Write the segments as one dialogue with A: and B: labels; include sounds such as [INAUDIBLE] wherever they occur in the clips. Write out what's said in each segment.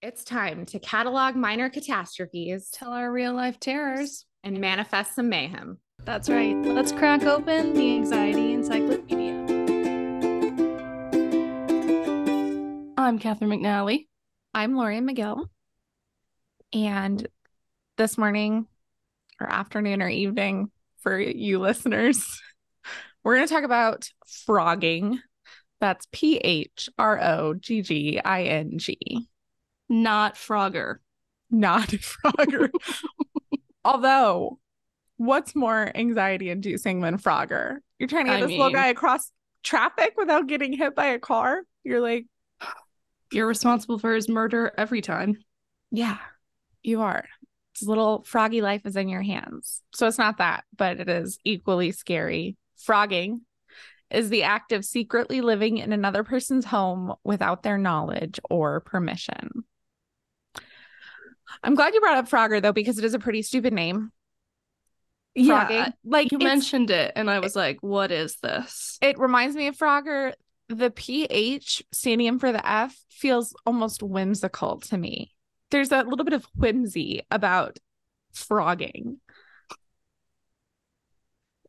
A: It's time to catalog minor catastrophes
B: Tell our real life terrors.
A: and manifest some mayhem.
B: That's right. Let's crack open the Anxiety Encyclopedia. I'm Katharine McNally.
A: I'm Lori McGill. And this morning or afternoon or evening for you listeners, [LAUGHS] we're going to talk about phrogging. That's P H R O G G I N G,
B: Not Frogger.
A: not [LAUGHS] Frogger. Although, what's more anxiety inducing than Frogger? You're trying to get
B: I
A: this little guy across traffic without getting hit by a car. You're like, [SIGHS]
B: You're responsible for his murder every time.
A: Yeah, you are. His little froggy life is in your hands. So it's not that, but it is equally scary. Phrogging is the act of secretly living in another person's home without their knowledge or permission. I'm glad you brought up Frogger though, because it is a pretty stupid name. Phrogging. like
B: You mentioned it, and I was like, what is this?
A: it reminds me of Frogger. The PH standing in for the F feels almost whimsical to me. There's a little bit of whimsy about phrogging.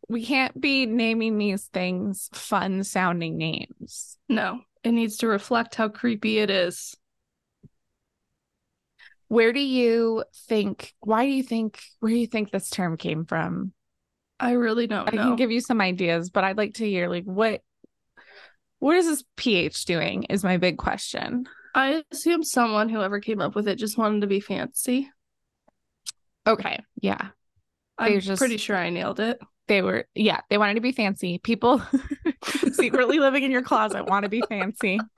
A: We can't be naming these things fun sounding names.
B: No, it needs to reflect how creepy it is.
A: Where do you think, why do you think, where do you think this term came from?
B: I really don't know.
A: I
B: know.
A: can give you some ideas, but I'd like to hear like what what is this PH doing is my big question.
B: I assume someone, whoever came up with it, just wanted to be fancy.
A: Okay. Yeah.
B: I'm
A: just-
B: pretty sure I nailed it.
A: They were, yeah, they wanted to be fancy. People [LAUGHS] secretly living in your closet want to be fancy. [LAUGHS]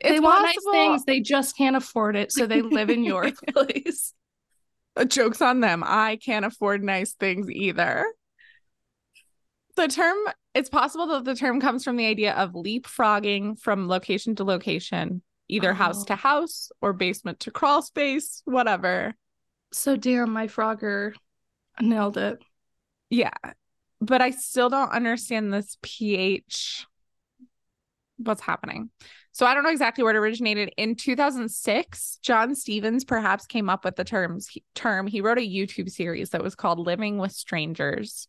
A: It's
B: they want nice things, they just can't afford it, so they live in your [LAUGHS] [LAUGHS] place.
A: Uh, Joke's on them. I can't afford nice things either. The term, it's possible that the term comes from the idea of leapfrogging from location to location, either house
B: Oh.
A: to house or basement to crawl space, whatever.
B: So damn, my Frogger nailed it.
A: Yeah. But I still don't understand this pH. What's happening? So I don't know exactly where it originated. In 2006, John Stevens perhaps came up with the terms term. He wrote a YouTube series that was called Living with Strangers.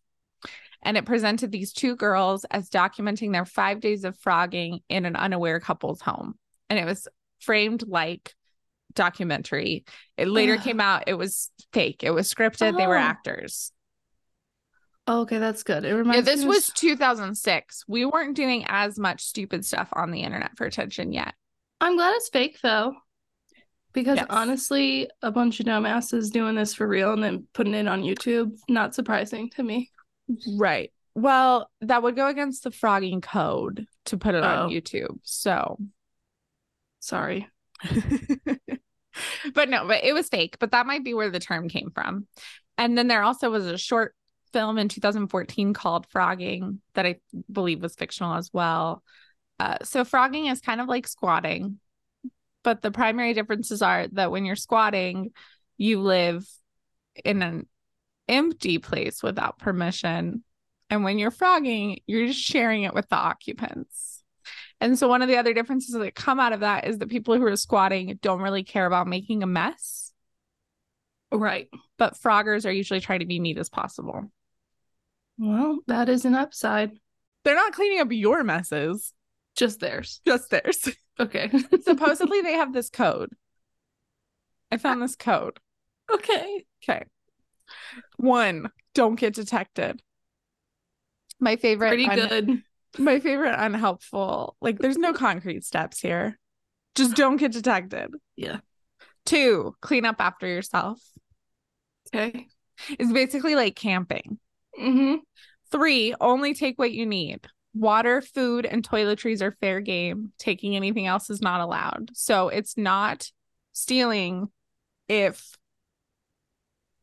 A: And it presented these two girls as documenting their five days of phrogging in an unaware couple's home. And it was framed like documentary. It later
B: Ugh.
A: came out, it was fake. It was scripted. They were
B: Oh.
A: actors.
B: Oh, okay, that's good. It reminds.
A: Yeah, this
B: me
A: was
B: of-
A: 2006. We weren't doing as much stupid stuff on the internet for attention yet.
B: I'm glad it's fake though. Because
A: Yes.
B: honestly, a bunch of dumbasses doing this for real and then putting it on YouTube, not surprising to me.
A: Right. Well, that would go against the phrogging code to put it
B: Oh.
A: on YouTube. So,
B: Sorry. [LAUGHS]
A: but no, but it was fake. But that might be where the term came from. And then there also was a short film in 2014 called Phrogging that I believe was fictional as well. Uh, so, phrogging is kind of like squatting, but the primary differences are that when you're squatting, you live in an empty place without permission. And when you're phrogging, you're just sharing it with the occupants. And so, one of the other differences that come out of that is that people who are squatting don't really care about making a mess,
B: Right.
A: but phroggers are usually trying to be neat as possible.
B: Well, that is an upside.
A: They're not cleaning up your messes,
B: Just theirs.
A: just theirs. [LAUGHS]
B: Okay.
A: Supposedly, they have this code. I found this code.
B: okay.
A: Okay. One, don't get detected. My favorite,
B: Pretty
A: un-
B: good.
A: my favorite unhelpful. Like, there's no concrete steps here. Just don't get detected.
B: Yeah.
A: Two, clean up after yourself.
B: Okay.
A: It's basically like camping.
B: Mm-hmm.
A: Three, only take what you need. Water, food, and toiletries are fair game. Taking anything else is not allowed. So it's not stealing if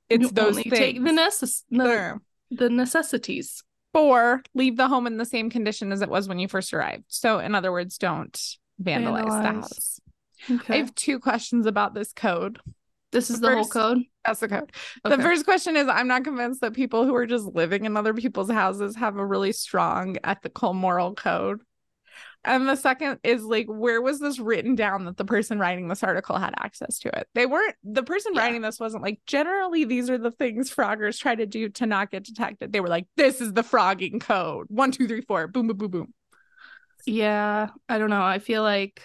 A: it's
B: You
A: those
B: only
A: things.
B: take the, necess- the, the necessities.
A: Four, leave the home in the same condition as it was when you first arrived. So, in other words, don't vandalize, the house.
B: Okay.
A: I have two questions about this code.
B: This is
A: the
B: the whole code.
A: That's the code.
B: Okay.
A: The first question is I'm not convinced that people who are just living in other people's houses have a really strong ethical moral code. And the second is like, where was this written down that the person writing this article had access to it? They weren't, the person
B: Yeah.
A: writing this wasn't like, generally, these are the things phroggers try to do to not get detected. They were like, this is the phrogging code. One, two, three, four. Boom, boom, boom, boom.
B: Yeah, I don't know. I feel like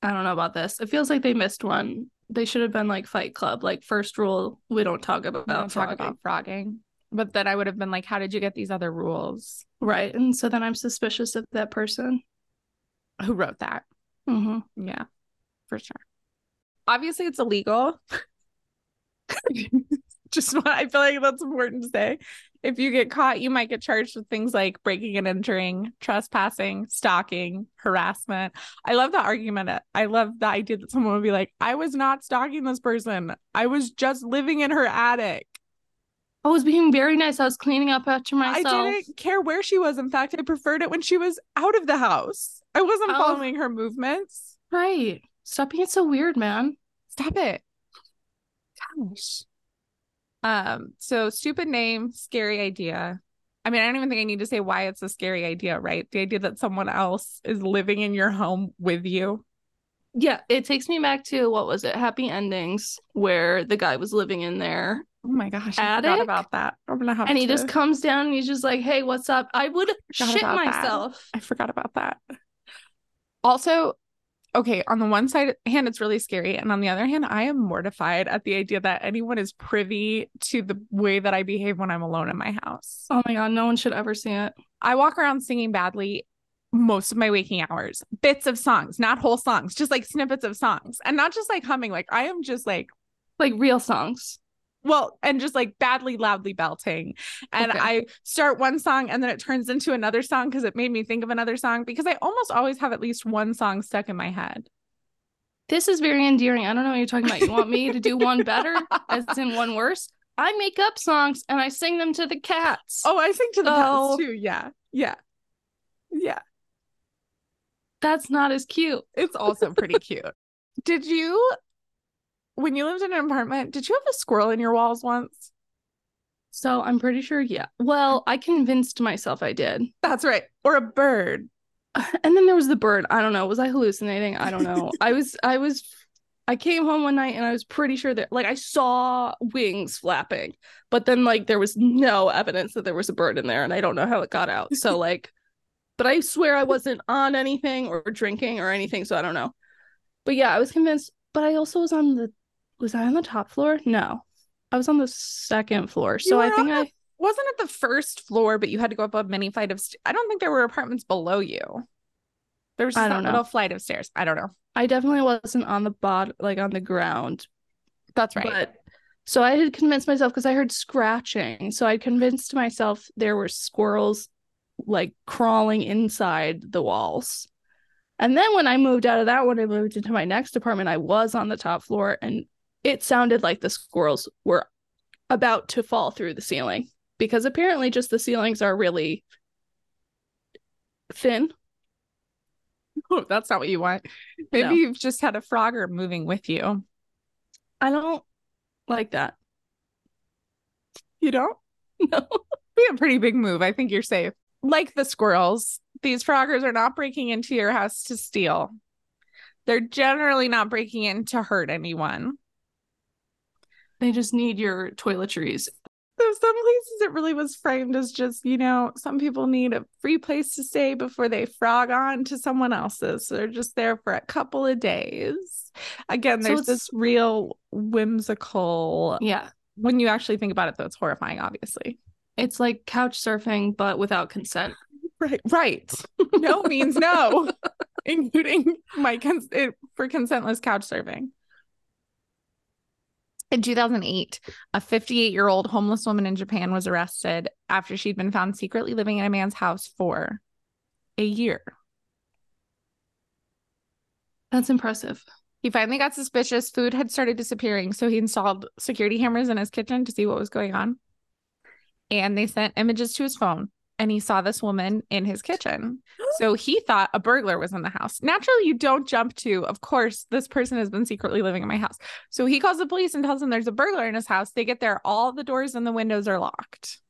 B: I don't know about this. It feels like they missed one. They should have been like Fight Club. Like first rule, we don't talk about
A: We don't talk
B: phrogging.
A: about phrogging. But then I would have been like, how did you get these other rules?
B: Right. And so then I'm suspicious of that person.
A: Who wrote that?
B: hmm
A: Yeah, for sure. Obviously, it's illegal. [LAUGHS] [LAUGHS] Just what I feel like that's important to say. If you get caught, you might get charged with things like breaking and entering, trespassing, stalking, harassment. I love the argument. I love the idea that someone would be like, I was not stalking this person. I was just living in her attic.
B: I was being very nice. I was cleaning up after myself.
A: I didn't care where she was. In fact, I preferred it when she was out of the house. I wasn't
B: Oh.
A: following her movements.
B: Right. Stop being so weird, man.
A: Stop it. Gosh. Um, so stupid name, scary idea. I mean, I don't even think I need to say why it's a scary idea, right? The idea that someone else is living in your home with you.
B: Yeah, it takes me back to what was it? Happy Endings, where the guy was living in there
A: Oh my gosh, I forgot about that. I'm gonna have
B: and he just comes down and he's just like, hey, what's up? I would
A: Forgot
B: shit
A: about that.
B: myself.
A: I forgot about that. Also, okay, on the one side hand, it's really scary. And on the other hand, I am mortified at the idea that anyone is privy to the way that I behave when I'm alone in my house.
B: Oh my god, no one should ever see it.
A: I walk around singing badly most of my waking hours, bits of songs, not whole songs, just like snippets of songs, and not just like humming. Like I am just like,
B: Like real songs.
A: Well, and just like badly, loudly belting. And
B: Okay.
A: I start one song and then it turns into another song because it made me think of another song because I almost always have at least one song stuck in my head.
B: This is very endearing. I don't know what you're talking about. You want me to do one better, as in one worse? I make up songs and I sing them to the cats.
A: Oh, I sing to the
B: Oh.
A: pets too. Yeah. Yeah. Yeah.
B: that's not as cute.
A: It's also pretty cute. [LAUGHS] Did you, when you lived in an apartment, did you have a squirrel in your walls once?
B: So I'm pretty sure, yeah. Well, I convinced myself I did. [LAUGHS]
A: That's right. Or a bird.
B: And then there was the bird. I don't know. Was I hallucinating? I don't know. [LAUGHS] I was, I was, I came home one night and I was pretty sure that, like, I saw wings flapping, but then, like, there was no evidence that there was a bird in there, and I don't know how it got out. So, [LAUGHS] like, but I swear I wasn't on anything or drinking or anything, so I don't know. But yeah, I was convinced. But I also was on the, was I on the top floor? No, I was on the second floor. So I think
A: on
B: I,
A: Wasn't at the first floor, but you had to go up a mini flight of st- I don't think there were apartments below you. There was just
B: I don't know.
A: little flight of stairs. I don't know.
B: I definitely wasn't on the bottom, like on the ground.
A: That's right.
B: But so I had convinced myself because I heard scratching. So I convinced myself there were squirrels like crawling inside the walls. And then when I moved out of that one, I moved into my next apartment. I was on the top floor and it sounded like the squirrels were about to fall through the ceiling because apparently just the ceilings are really thin.
A: Oh, that's not what you want. Maybe
B: No.
A: you've just had a phrogger moving with you.
B: I don't like that.
A: You don't? [LAUGHS]
B: No.
A: Be a pretty big move. I think you're safe. Like the squirrels, these phroggers are not breaking into your house to steal. They're generally not breaking in to hurt anyone.
B: They just need your toiletries.
A: So some places it really was framed as just, you know, some people need a free place to stay before they frog on to someone else's. So they're just there for a couple of days. Again, there's
B: it's-
A: this real whimsical
B: Yeah.
A: when you actually think about it, though, it's horrifying, obviously.
B: It's like couch surfing, but without consent. [LAUGHS]
A: Right. Right. No means no, [LAUGHS] [LAUGHS] including my cons- it, for consentless couch surfing. In 2008, a 58 year old homeless woman in Japan was arrested after she'd been found secretly living in a man's house for a year.
B: That's impressive.
A: He finally got suspicious. Food had started disappearing. So he installed security cameras in his kitchen to see what was going on. And they sent images to his phone. And he saw this woman in his kitchen. [GASPS] So he thought a burglar was in the house. Naturally, you don't jump to, of course, this person has been secretly living in my house. So he calls the police and tells them there's a burglar in his house. They get there, all the doors and the windows are locked.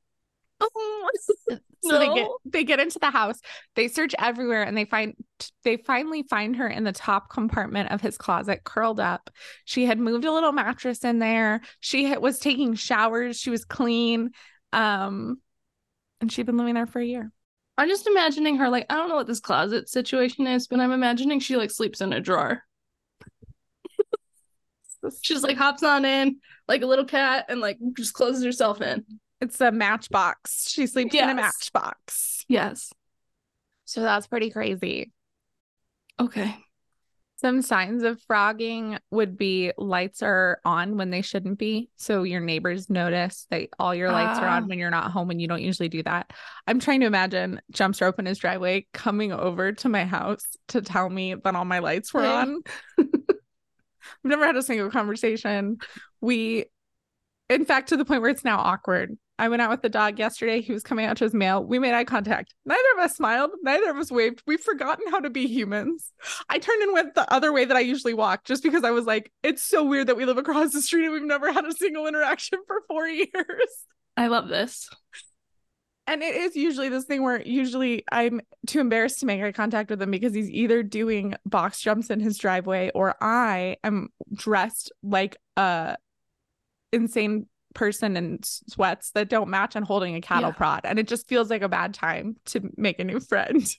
B: Oh, [LAUGHS]
A: So they get they get into the house. They search everywhere and they find they finally find her in the top compartment of his closet curled up. She had moved a little mattress in there. She was taking showers. She was clean. Um and she'd been living there for a year.
B: I'm just imagining her like I don't know what this closet situation is, but I'm imagining she like sleeps in a drawer. [LAUGHS] She's like hops on in like a little cat and like just closes herself in.
A: It's a matchbox. She sleeps in a matchbox.
B: Yes.
A: So that's pretty crazy.
B: Okay.
A: Some signs of phrogging would be lights are on when they shouldn't be. So your neighbors notice that all your lights are
B: Ah.
A: on when you're not home and you don't usually do that. I'm trying to imagine jumps rope in his driveway coming over to my house to tell me that all my lights were [LAUGHS] on. I've never had a single conversation. We, in fact, to the point where it's now awkward. I went out with the dog yesterday. He was coming out to his mail. We made eye contact. Neither of us smiled. Neither of us waved. We've forgotten how to be humans. I turned and went the other way that I usually walk just because I was like, it's so weird that we live across the street and we've never had a single interaction [LAUGHS] for four years.
B: I love this.
A: And it is usually this thing where usually I'm too embarrassed to make eye contact with him because he's either doing box jumps in his driveway or I am dressed like a insane person in sweats that don't match and holding a cattle
B: Yeah.
A: prod. And it just feels like a bad time to make a new friend. [LAUGHS]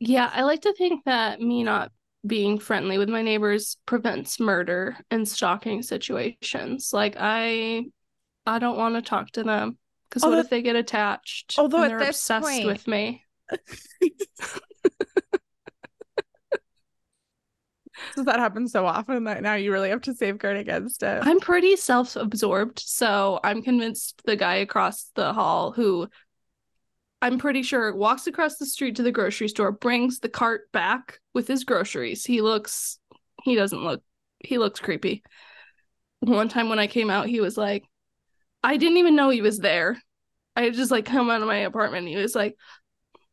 B: Yeah, I like to think that me not being friendly with my neighbors prevents murder and stalking situations. Like I I don't want to talk to them because what if they get attached
A: although
B: and they're obsessed
A: point-
B: with me? [LAUGHS] [LAUGHS]
A: Does that happen so often that now you really have to safeguard against it?
B: I'm pretty self-absorbed, so I'm convinced the guy across the hall who I'm pretty sure walks across the street to the grocery store, brings the cart back with his groceries. He looks he doesn't look he looks creepy. One time when I came out, he was like, I didn't even know he was there. I just like come out of my apartment he was like,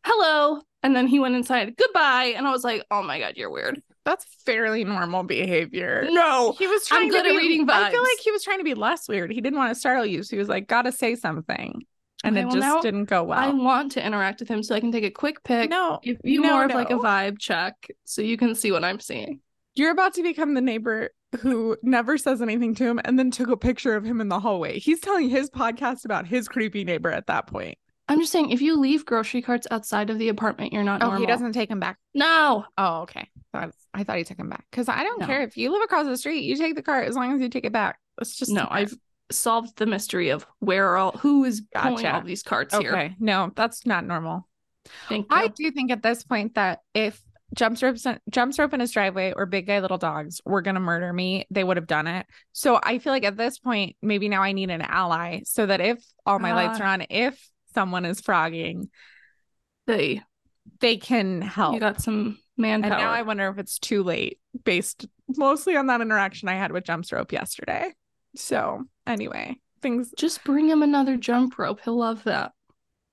B: Hello. And then he went inside, goodbye. And I was like, Oh my god, you're weird.
A: That's fairly normal behavior.
B: No.
A: He was
B: I'm
A: trying
B: good
A: to
B: at
A: be,
B: reading
A: I feel like he was trying to be less weird. He didn't want to startle you, so he was like, "Gotta say something," and
B: Okay,
A: it
B: well,
A: just didn't go well.
B: I want to interact with him so I can take a quick pic.
A: no,
B: give you
A: no,
B: more of like a vibe check so you can see what I'm seeing.
A: You're about to become the neighbor who never says anything to him and then took a picture of him in the hallway. He's telling his podcast about his creepy neighbor at that point.
B: I'm just saying, if you leave grocery carts outside of the apartment, you're not
A: Oh,
B: normal.
A: he doesn't take them back.
B: No.
A: Oh, okay. I thought he took them back because I don't
B: No.
A: care if you live across the street. You take the cart as long as you take it back. It's just
B: No. I've solved the mystery of where are all who is pulling all these carts here.
A: okay. No, that's not normal.
B: Thank you.
A: I do think at this point that if jumps rope jumps rope in his driveway or big guy little dogs were gonna murder me, they would have done it. So I feel like at this point, maybe now I need an ally so that if all my lights
B: Ah.
A: are on, if someone is phrogging,
B: they
A: they can help.
B: you got some
A: man.
B: and
A: now I wonder if it's too late, based mostly on that interaction I had with jumps rope yesterday. So anyway, things
B: just bring him another jump rope. He'll love that.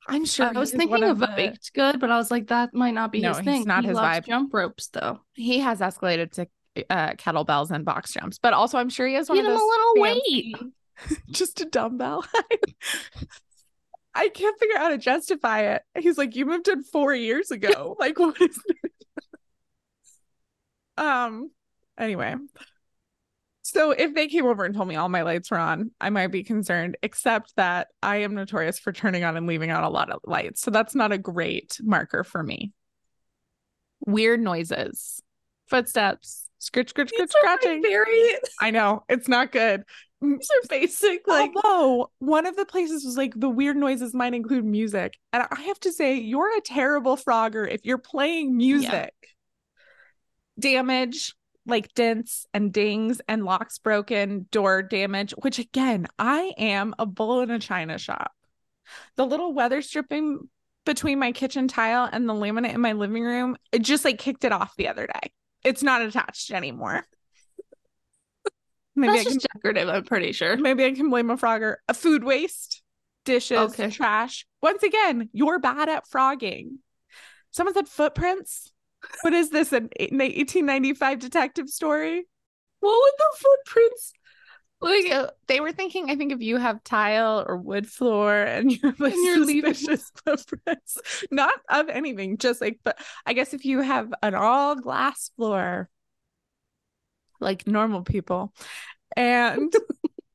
A: I'm sure
B: I was thinking of a
A: the-
B: baked good, but I was like, that might not be
A: No,
B: his
A: he's
B: thing.
A: not
B: he
A: his vibe.
B: jump ropes though.
A: he has escalated to uh kettlebells and box jumps, but also I'm sure he has one
B: Get
A: of
B: him a
A: those
B: little
A: fancy-
B: weight. [LAUGHS]
A: just a dumbbell. [LAUGHS] I can't figure out how to justify it. He's like, you moved in four years ago. [LAUGHS] like, what is um anyway. So if they came over and told me all my lights were on, I might be concerned, except that I am notorious for turning on and leaving out a lot of lights. So that's not a great marker for me. Weird noises, footsteps, scritch, scritch, scritch,
B: These are my
A: scratching.
B: Very
A: I know it's not good.
B: These [LAUGHS] are basic. Like
A: Although one of the places was like the weird noises might include music. And I have to say, you're a terrible phrogger if you're playing music. Damage, like dents and dings and locks broken, door damage, which again, I am a bull in a china shop. The little weather stripping between my kitchen tile and the laminate in my living room, it just like kicked it off the other day. It's not attached anymore. Maybe
B: that's
A: I can
B: just decorative, I'm pretty sure.
A: Maybe I can blame a phrogger. A food waste, dishes,
B: Okay.
A: trash. Once again, you're bad at phrogging. Someone said footprints. What is this? An 1895 detective story?
B: What would the footprints? Like
A: So they were thinking, I think if you have tile or wood floor and you have like
B: And you're
A: suspicious [LAUGHS] footprints, not of anything, just like, but I guess if you have an all glass floor, like normal people, and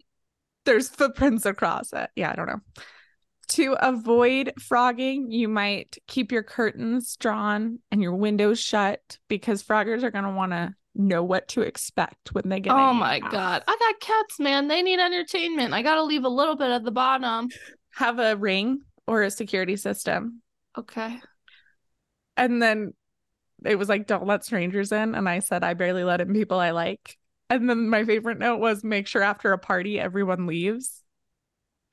A: [LAUGHS] there's footprints across it. Yeah, I don't know. To avoid phrogging, you might keep your curtains drawn and your windows shut because phroggers are going to want to know what to expect when they get oh in
B: Oh my
A: house.
B: god. I got cats, man. They need entertainment. I gotta leave a little bit at the bottom.
A: have a ring or a security system.
B: Okay.
A: And then it was like, don't let strangers in. And I said, I barely let in people I like. And then my favorite note was make sure after a party, everyone leaves.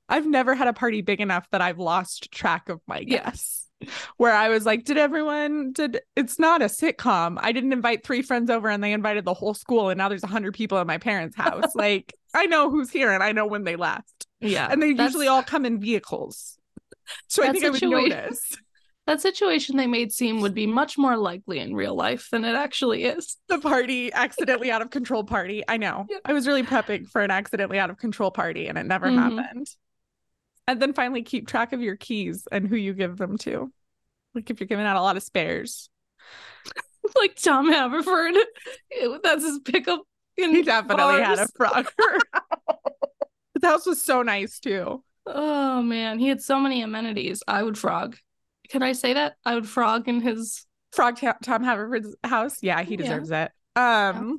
A: I've never had a party big enough that I've lost track of my guests. Where I was like, did everyone did it's not a sitcom. I didn't invite three friends over and they invited the whole school and now there's a hundred people at my parents' house. [LAUGHS] like I know who's here and I know when they left.
B: Yeah.
A: And they usually all come in vehicles. So I think I would notice.
B: That situation they made seem would be much more likely in real life than it actually is. [LAUGHS]
A: the party accidentally out of control party. I know. I was really prepping for an accidentally out of control party and it never
B: Mhm.
A: happened. And then finally keep track of your keys and who you give them to. Like if you're giving out a lot of spares. [LAUGHS]
B: like Tom Haverford. That's his pickup.
A: He definitely had a
B: bars.
A: phrogger. His house was so nice too.
B: Oh man, he had so many amenities. I would frog. Can I say that? I would frog in his.
A: Frog Ta- Tom Haverford's house. Yeah, he
B: Yeah.
A: deserves it. Um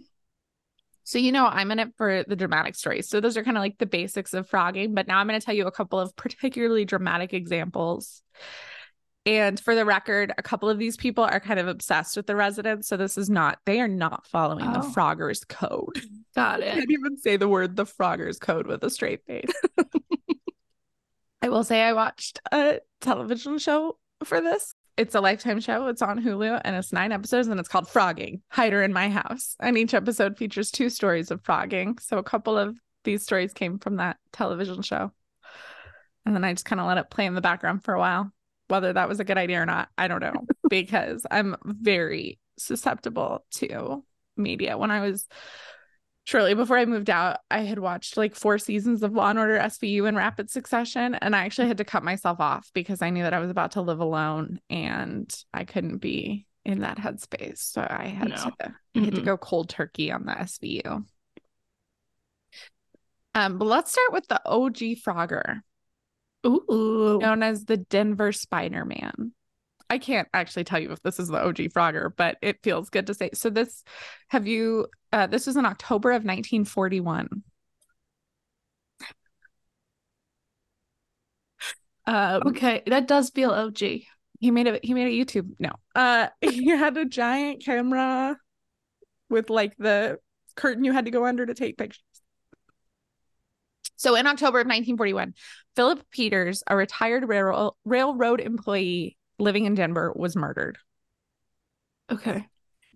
A: so you know I'm in it for the dramatic stories. So those are kind of like the basics of phrogging, but now I'm going to tell you a couple of [LAUGHS] particularly dramatic examples. And for the record, a couple of these people are kind of obsessed with the residents, so this is not they are not following the
B: Oh.
A: Froggers code.
B: Got
A: I
B: it. [LAUGHS]
A: can't even say the word the Froggers code with a straight face. [LAUGHS] I will say I watched a television show for this. It's a lifetime show. It's on Hulu and it's nine episodes and it's called Phrogging, Hider in My House. And each episode features two stories of phrogging. So a couple of these stories came from that television show. And then I just kind of let it play in the background for a while. Whether that was a good idea or not, I don't know, [LAUGHS] because I'm very susceptible to media. When I was shortly before I moved out, I had watched like four seasons of Law and Order SVU in rapid succession, and I actually had to cut myself off because I knew that I was about to live alone and I couldn't be in that headspace. So I had
B: No.
A: to I had to go cold turkey on the SVU. Um, but let's start with the OG Frogger,
B: Ooh.
A: known as the Denver Spider Man. I can't actually tell you if this is the OG Frogger, but it feels good to say. So this, have you? Uh, this was in October of 1941. Um,
B: Okay, that does feel OG.
A: he made a he made a YouTube. No, uh, [LAUGHS] he had a giant camera with like the curtain you had to go under to take pictures. So in October of 1941, Philip Peters, a retired railroad railroad employee living in Denver, was murdered.
B: Okay.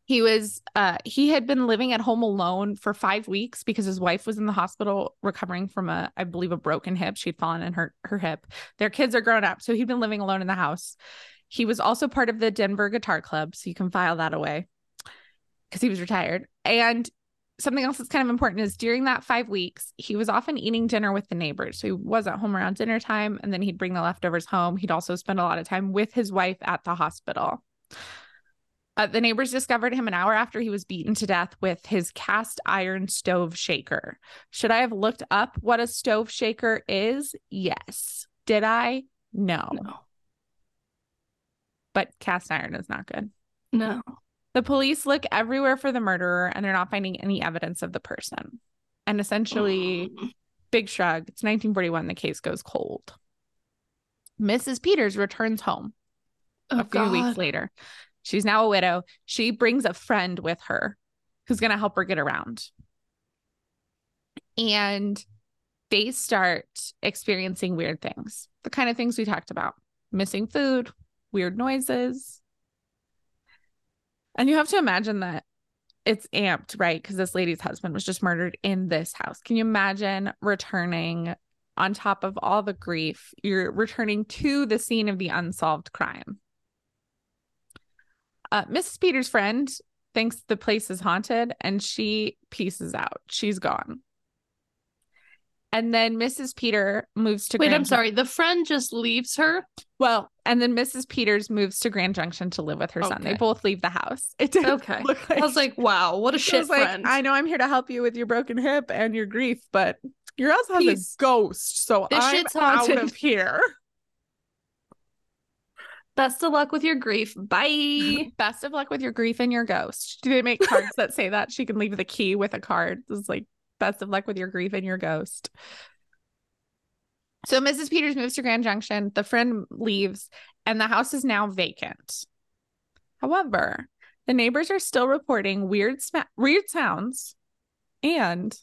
A: He was uh he had been living at home alone for 5 weeks because his wife was in the hospital recovering from a I believe a broken hip. She'd fallen and hurt her hip. Their kids are grown up, so he'd been living alone in the house. He was also part of the Denver Guitar Club, so you can file that away because he was retired. And something else that's kind of important is during that 5 weeks, he was often eating dinner with the neighbors. So he was at home around dinner time and then he'd bring the leftovers home. He'd also spend a lot of time with his wife at the hospital. Uh, the neighbors discovered him an hour after he was beaten to death with his cast iron stove shaker. Should I have looked up what a stove shaker is? Yes. Did I? No.
B: No.
A: But cast iron is not good.
B: No.
A: The police look everywhere for the murderer and they're not finding any evidence of the person. And essentially, [GASPS] big shrug, it's 1941, the case goes cold. Mrs. Peters returns home
B: Oh,
A: a few weeks later. She's now a widow. She brings a friend with her who's going to help her get around. And they start experiencing weird things, the kind of things we talked about missing food, weird noises. And you have to imagine that it's amped, right? Because this lady's husband was just murdered in this house. Can you imagine returning on top of all the grief? You're returning to the scene of the unsolved crime. Uh, Mrs. Peters' friend thinks the place is haunted and she pieces out. She's gone. And then Mrs. Peter moves to
B: Wait,
A: Grand
B: I'm sorry. The friend just leaves her.
A: Well, and then Mrs. Peters moves to Grand Junction to live with her son. They both leave the house. [LAUGHS] It didn't
B: Okay.
A: look
B: I was like, wow, what a shit
A: was like,
B: friend.
A: I know I'm here to help you with your broken hip and your grief, but your house has
B: Peace.
A: a ghost, so
B: This
A: I'm
B: shit's
A: out of [LAUGHS] here.
B: Best of luck with your grief. Bye. [LAUGHS]
A: Best of luck with your grief and your ghost. Do they make cards that say that she can leave the key with a card? This is like best of luck with your grief and your ghost. So Mrs. Peters moves to Grand Junction. The friend leaves, and the house is now vacant. However, the neighbors are still reporting weird sm- weird sounds and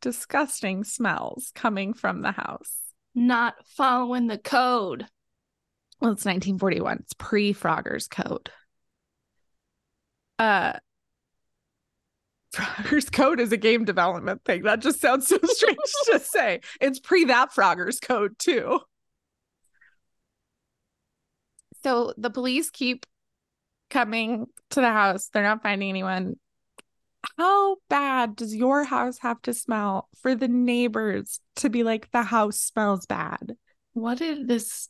A: disgusting smells coming from the house.
B: Not following the code.
A: Well, it's 1941. It's pre Frogger's Code. Uh, Frogger's Code is a game development thing. That just sounds so [LAUGHS] strange to say. It's pre that Frogger's Code too. So the police keep coming to the house. They're not finding anyone. How bad does your house have to smell for the neighbors to be like the house smells bad?
B: What did this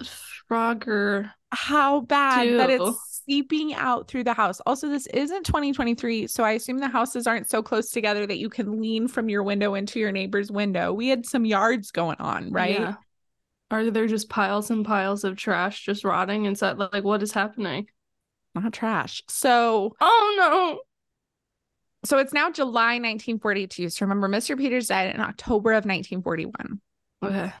B: Frogger?
A: How bad that it's seeping out through the house. Also, this isn't 2023, so I assume the houses aren't so close together that you can lean from your window into your neighbor's window. We had some yards going on, right?
B: Yeah. Are there just piles and piles of trash just rotting inside? Like, what is happening?
A: Not trash. So,
B: Oh no.
A: so it's now July 1942. So remember, Mr. Peters died in October of 1941.
B: Okay.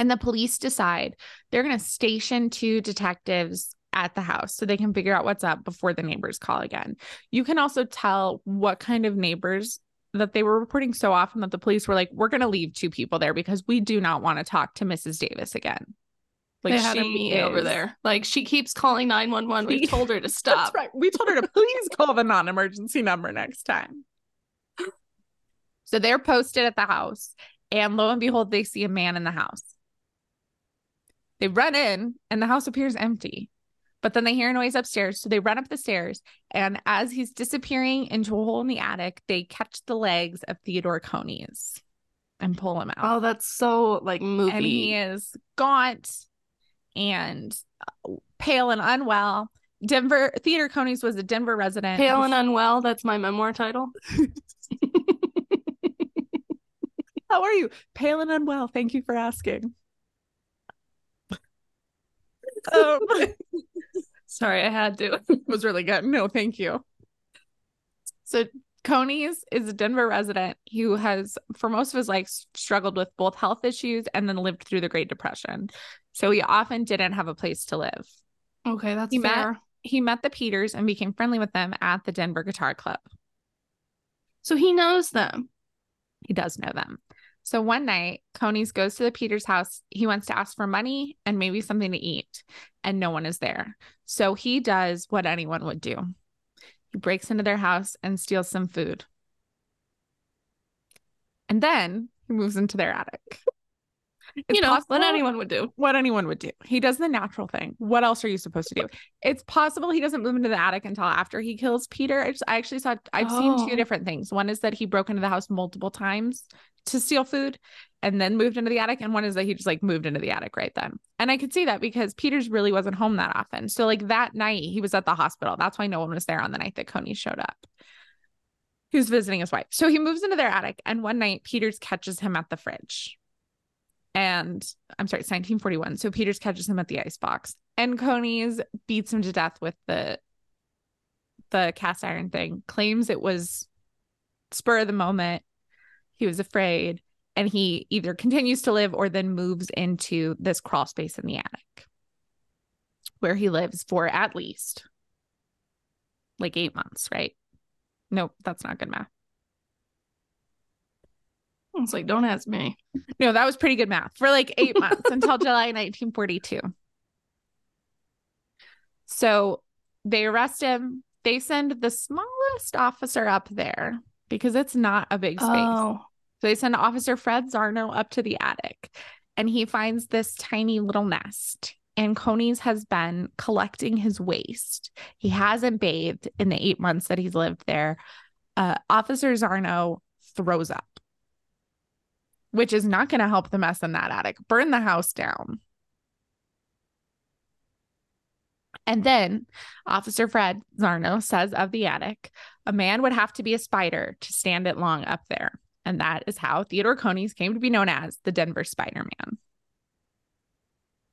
A: And the police decide they're going to station two detectives at the house so they can figure out what's up before the neighbors call again. You can also tell what kind of neighbors that they were reporting so often that the police were like, we're going to leave two people there because we do not want to talk to Mrs. Davis again.
B: Like they had a
A: she
B: meeting over there. Like she keeps calling 911. We
A: We-
B: told her to [LAUGHS] stop.
A: That's right. We told her to please call the non emergency number next time. So they're posted at the house, and lo and behold, they see a man in the house. They run in, and the house appears empty. But then they hear a noise upstairs. So they run up the stairs. And as he's disappearing into a hole in the attic, they catch the legs of Theodore Coneys and pull him out.
B: Oh, that's so like movie.
A: and he is gaunt and uh, pale and unwell. Denver Theodore Coneys was a Denver resident.
B: Pale and unwell. That's my memoir title. [LAUGHS] [LAUGHS]
A: How are you? Pale and unwell. Thank you for asking. Um, [LAUGHS]
B: Sorry, I had to. [LAUGHS]
A: It was really good. No, thank you. So Coneys is a Denver resident who has, for most of his life, struggled with both health issues and then lived through the Great Depression. So he often didn't have a place to live.
B: Okay, that's
A: He met-
B: fair.
A: He met the Peters and became friendly with them at the Denver Guitar Club.
B: So he knows them.
A: He does know them. So one night, Coneys goes to the Peters house. He wants to ask for money and maybe something to eat, and no one is there. So he does what anyone would do he breaks into their house and steals some food. And then he moves into their attic. It's
B: you know, what anyone would do.
A: what anyone would do. He does the natural thing. What else are you supposed to do? It's possible he doesn't move into the attic until after he kills Peter. I, just, I actually saw I've seen two
B: oh.
A: different things. One is that he broke into the house multiple times to steal food and then moved into the attic and one is that he just like moved into the attic right then. And I could see that because Peter's really wasn't home that often. So like that night he was at the hospital. That's why no one was there on the night that Coney showed up. He was visiting his wife. So he moves into their attic and one night Peters catches him at the fridge and I'm sorry, it's 1941. So Peters catches him at the ice box, and Coneys beats him to death with the the cast iron thing. Claims it was spur of the moment. He was afraid, and he either continues to live or then moves into this crawl space in the attic, where he lives for at least like eight months. Right? Nope, that's not good math.
B: It's like, don't ask me.
A: No, that was pretty good math for like eight [LAUGHS] months until July 1942. So they arrest him. They send the smallest officer up there because it's not a big space.
B: Oh,
A: So they send Officer Fred Zarno up to the attic and he finds this tiny little nest. And Coneys has been collecting his waste. He hasn't bathed in the eight months that he's lived there. Uh, Officer Zarno throws up. Which is not going to help the mess in that attic. Burn the house down. And then Officer Fred Zarno says of the attic, a man would have to be a spider to stand it long up there. And that is how Theodore Coneys came to be known as the Denver Spider Man.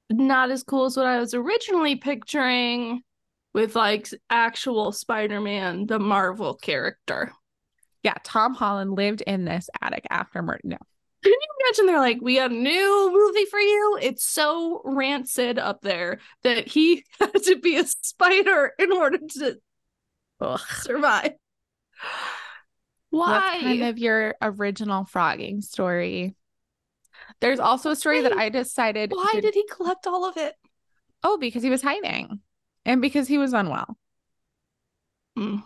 B: Not as cool as what I was originally picturing with like actual Spider Man, the Marvel character.
A: Yeah, Tom Holland lived in this attic after murder. No.
B: Imagine they're like, we got a new movie for you? It's so rancid up there that he [LAUGHS] had to be a spider in order to
A: Ugh.
B: survive. Why?
A: That's kind of your original phrogging story. There's also a story that I decided.
B: Why
A: did-
B: did he collect all of it?
A: Oh, because he was hiding and because he was unwell
B: Hmm.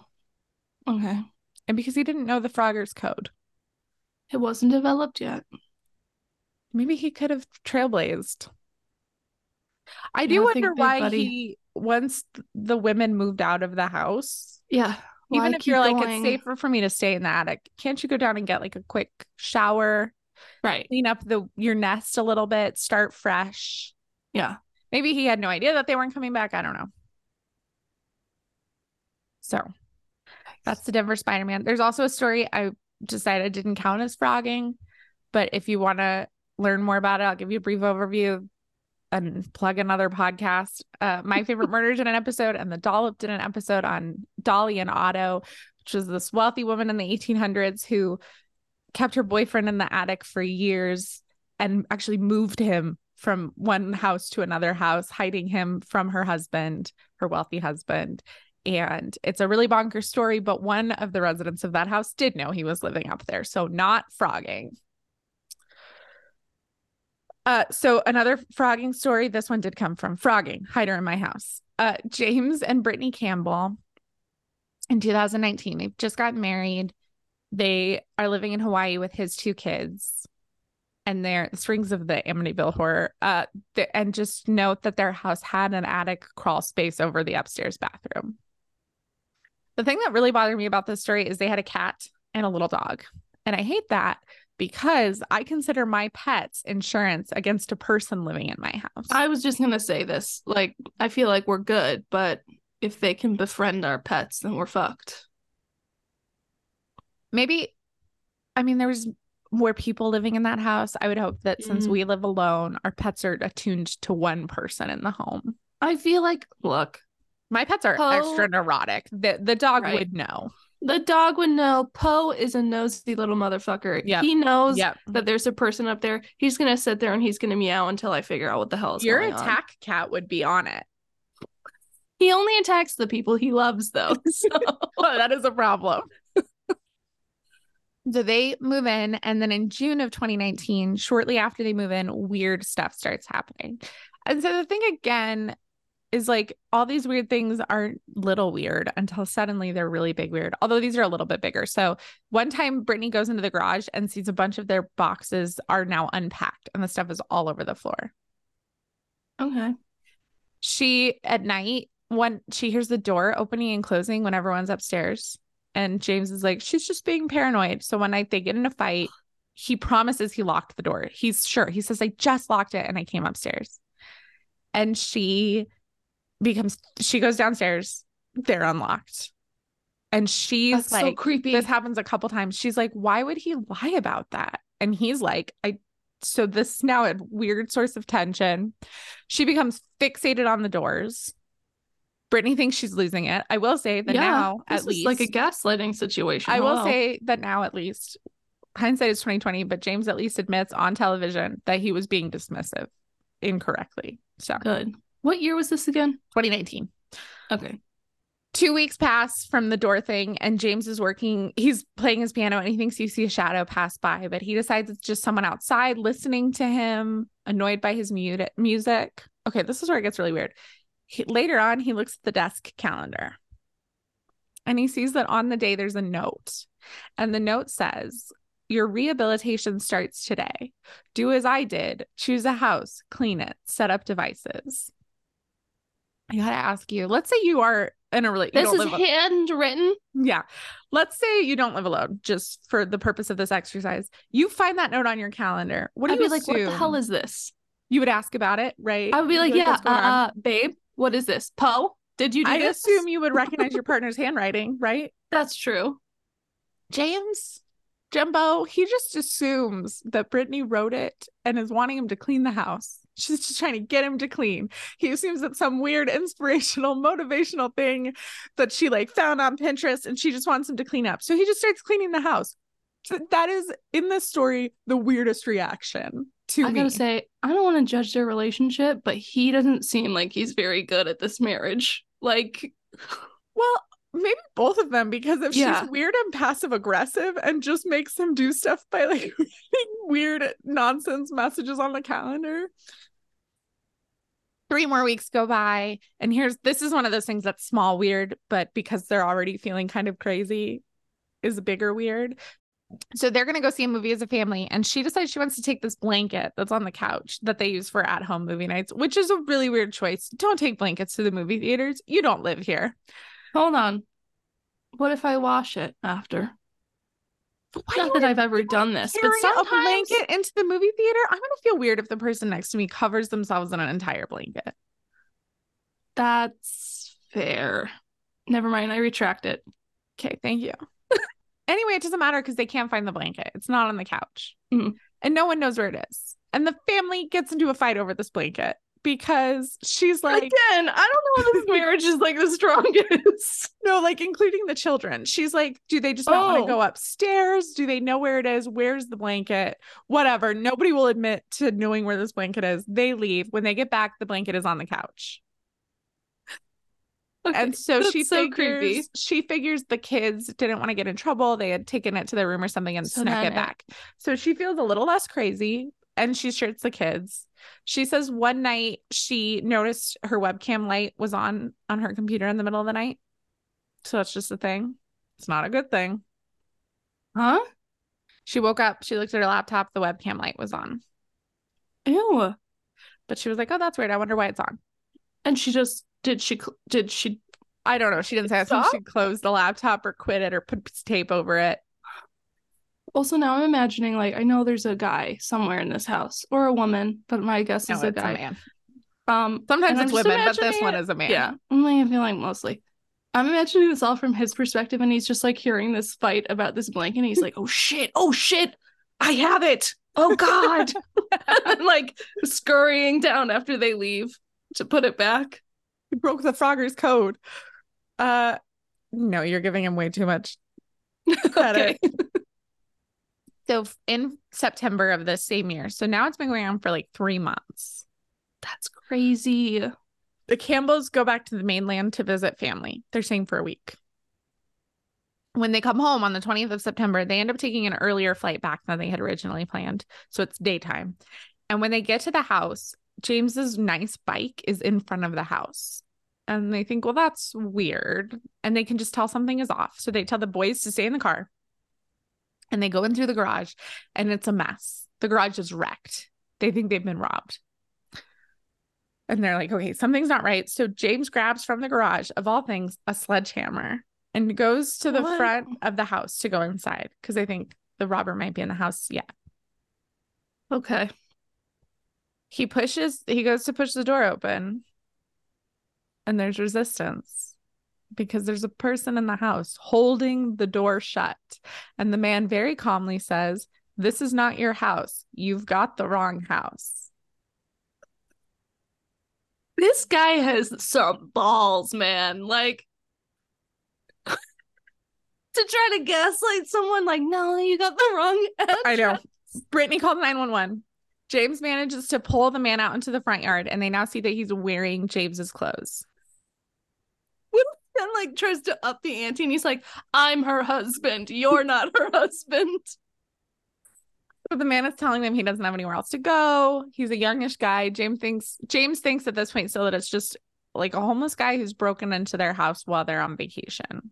B: Okay.
A: and because he didn't know the Frogger's code.
B: It wasn't developed yet.
A: Maybe he could have trailblazed. I do wonder why
B: buddy.
A: he, once the women moved out of the house,
B: Yeah.
A: even if you're like, it's safer for me to stay in the attic, can't you go down and get like a quick shower,
B: Right.
A: clean up the your nest a little bit, start fresh?
B: Yeah.
A: Maybe he had no idea that they weren't coming back. I don't know. So that's the Denver Spider Man. There's also a story I decided didn't count as phrogging, but if you want to learn more about it, I'll give you a brief overview and plug another podcast. Uh, My Favorite [LAUGHS] Murders in an episode, and the Dollop did an episode on Dolly and Otto, which was this wealthy woman in the 1800s who kept her boyfriend in the attic for years and actually moved him from one house to another house, hiding him from her husband, her wealthy husband. And it's a really bonkers story, but one of the residents of that house did know he was living up there. So, not phrogging. Uh, so another phrogging story. This one did come from phrogging, hider in my house. Uh, James and Brittany Campbell in 2019, they've just gotten married. They are living in Hawaii with his two kids and they're the strings of the Amityville horror. Uh, th- and just note that their house had an attic crawl space over the upstairs bathroom. The thing that really bothered me about this story is they had a cat and a little dog. And I hate that because I consider my pets insurance against a person living in my house.
B: I was just gonna say this. Like, I feel like we're good, but if they can befriend our pets, then we're fucked.
A: Maybe, I mean, there's more people living in that house. I would hope that since
B: Mhm.
A: we live alone, our pets are attuned to one person in the home.
B: I feel like, look,
A: My pets are extra neurotic. The the dog
B: Right.
A: would know.
B: The dog would know Poe is a nosy little motherfucker.
A: Yeah,
B: He knows
A: Yep.
B: that there's a person up there. He's gonna sit there and he's gonna meow until I figure out what the hell is
A: Your
B: going on.
A: attack cat would be on it.
B: He only attacks the people he loves, though. [LAUGHS] So
A: Oh, [LAUGHS] that is a problem. so they move in, and then in June of 2019, shortly after they move in, weird stuff starts happening. And so the thing again is like all these weird things aren't little weird until suddenly they're really big weird. Although these are a little bit bigger. So one time Brittany goes into the garage and sees a bunch of their boxes are now unpacked and the stuff is all over the floor.
B: okay.
A: she at night when she hears the door opening and closing when everyone's upstairs and james is like she's just being paranoid so one night they get in a fight he promises he locked the door he's sure he says i just locked it and i came upstairs and she becomes she goes downstairs they're unlocked and she's
B: That's so
A: like
B: creepy.
A: this happens a couple times she's like why would he lie about that and he's like i so this now a weird source of tension she becomes fixated on the doors brittany thinks she's losing it i will say that now
B: this
A: at least
B: like a gaslighting situation.
A: i will
B: Hello.
A: say that now at least hindsight is 2020 but james at least admits on television that he was being dismissive incorrectly so
B: good. What year was this again?
A: 2019
B: Okay.
A: two weeks pass from the door thing and james is working he's playing his piano and he thinks you see a shadow pass by but he decides it's just someone outside listening to him annoyed by his mu- music. Okay this is where it gets really weird. He, later on he looks at the desk calendar and he sees that on the day there's a note and the note says your rehabilitation starts today. Do as i did. Choose a house clean it set up devices I gotta ask you. Let's say you are in a relationship.
B: This is handwritten.
A: Yeah. Let's say you don't live alone, just for the purpose of this exercise. You find that note on your calendar. What do
B: I'd
A: you
B: be like, what the hell is this?
A: You would ask about it, right?
B: I would be like, yeah,
A: "What's
B: uh, babe, what is this? Poe, did you do
A: I
B: this?
A: assume you would recognize your partner's handwriting, right? [LAUGHS]
B: That's true.
A: James Jumbo, he just assumes that Brittany wrote it and is wanting him to clean the house. She's just trying to get him to clean. He assumes it's some weird inspirational, [LAUGHS] motivational thing that she like found on Pinterest and she just wants him to clean up. So he just starts cleaning the house. So that is in this story the weirdest reaction to
B: I
A: me.
B: gotta say, I don't want to judge their relationship, but he doesn't seem like he's very good at this marriage. Like, [SIGHS]
A: Well, maybe both of them because if
B: Yeah.
A: she's weird and passive aggressive and just makes him do stuff by like [LAUGHS] writing weird nonsense messages on the calendar. Three more weeks go by, and here's this is one of those things that's small weird, but because they're already feeling kind of crazy, is bigger weird. So they're gonna go see a movie as a family, and she decides she wants to take this blanket that's on the couch that they use for at-home movie nights, which is a really weird choice. Don't take blankets to the movie theaters. You don't live here.
B: hold on. What if I wash it after?
A: Why
B: Not that I've ever done this, but
A: carry a
B: sometimes
A: blanket into the movie theater, I'm gonna feel weird if the person next to me covers themselves in an entire blanket.
B: that's fair. Never mind, I retract it.
A: Okay, thank you. [LAUGHS] anyway, it doesn't matter because they can't find the blanket. It's not on the couch,
B: Mhm.
A: and no one knows where it is. And the family gets into a fight over this blanket because she's like,
B: Again, I don't know if this [LAUGHS] marriage is like the strongest.
A: no, like including the children. She's like, do they just not want
B: Oh.
A: to go upstairs? Do they know where it is? Where's the blanket? Whatever. Nobody will admit to knowing where this blanket is. They leave. When they get back, the blanket is on the couch.
B: Okay,
A: and so she
B: so
A: figures
B: creepy.
A: she figures the kids didn't want to get in trouble. They had taken it to their room or something and
B: So
A: snuck it- back. So she feels a little less crazy and she shirts the kids. She says one night she noticed her webcam light was on on her computer in the middle of the night. So that's just a thing. It's not a good thing.
B: Huh?
A: She woke up, she looked at her laptop, the webcam light was on.
B: Ew.
A: But she was like, "Oh, that's weird. I wonder why it's on."
B: And she just did she did she
A: I don't know. She didn't say. I think she closed the laptop or quit it or put tape over it.
B: Also now I'm imagining like I know there's a guy somewhere in this house or a woman, but my guess
A: No,
B: is a
A: it's a
B: guy.
A: man.
B: Um
A: Sometimes it's women, but this
B: imagining
A: one is a man.
B: Yeah. I'm like feeling mostly. I'm imagining this all from his perspective, and he's just like hearing this fight about this blanket, and he's like, "Oh shit! Oh shit! I have it! Oh god!" and [LAUGHS] [LAUGHS] like scurrying down after they leave to put it back.
A: He broke the phrogger's code. Uh, no, you're giving him way too much [LAUGHS] credit.
B: Okay.
A: So in September of the same year, so now it's been going on for like three months.
B: That's crazy.
A: The Campbells go back to the mainland to visit family. They're staying for a week. When they come home on the 20th of September, they end up taking an earlier flight back than they had originally planned. So it's daytime. And when they get to the house, James's nice bike is in front of the house. And they think, well, that's weird. And they can just tell something is off. So they tell the boys to stay in the car. And they go in through the garage and it's a mess. The garage is wrecked. They think they've been robbed. And they're like, okay, something's not right. So James grabs from the garage, of all things, a sledgehammer and goes to the
B: What?
A: front of the house to go inside because I think the robber might be in the house yet.
B: Okay.
A: He pushes, he goes to push the door open and there's resistance because there's a person in the house holding the door shut. And the man very calmly says, This is not your house. You've got the wrong house.
B: This guy has some balls, man. Like [LAUGHS] to try to gaslight someone like, no, you got the wrong address.
A: I know. Brittany called 911. James manages to pull the man out into the front yard, and they now see that he's wearing James's clothes.
B: And like tries to up the ante and he's like, I'm her husband. You're not her husband.
A: So the man is telling them he doesn't have anywhere else to go. He's a youngish guy. James thinks James thinks at this point still that it's just like a homeless guy who's broken into their house while they're on vacation.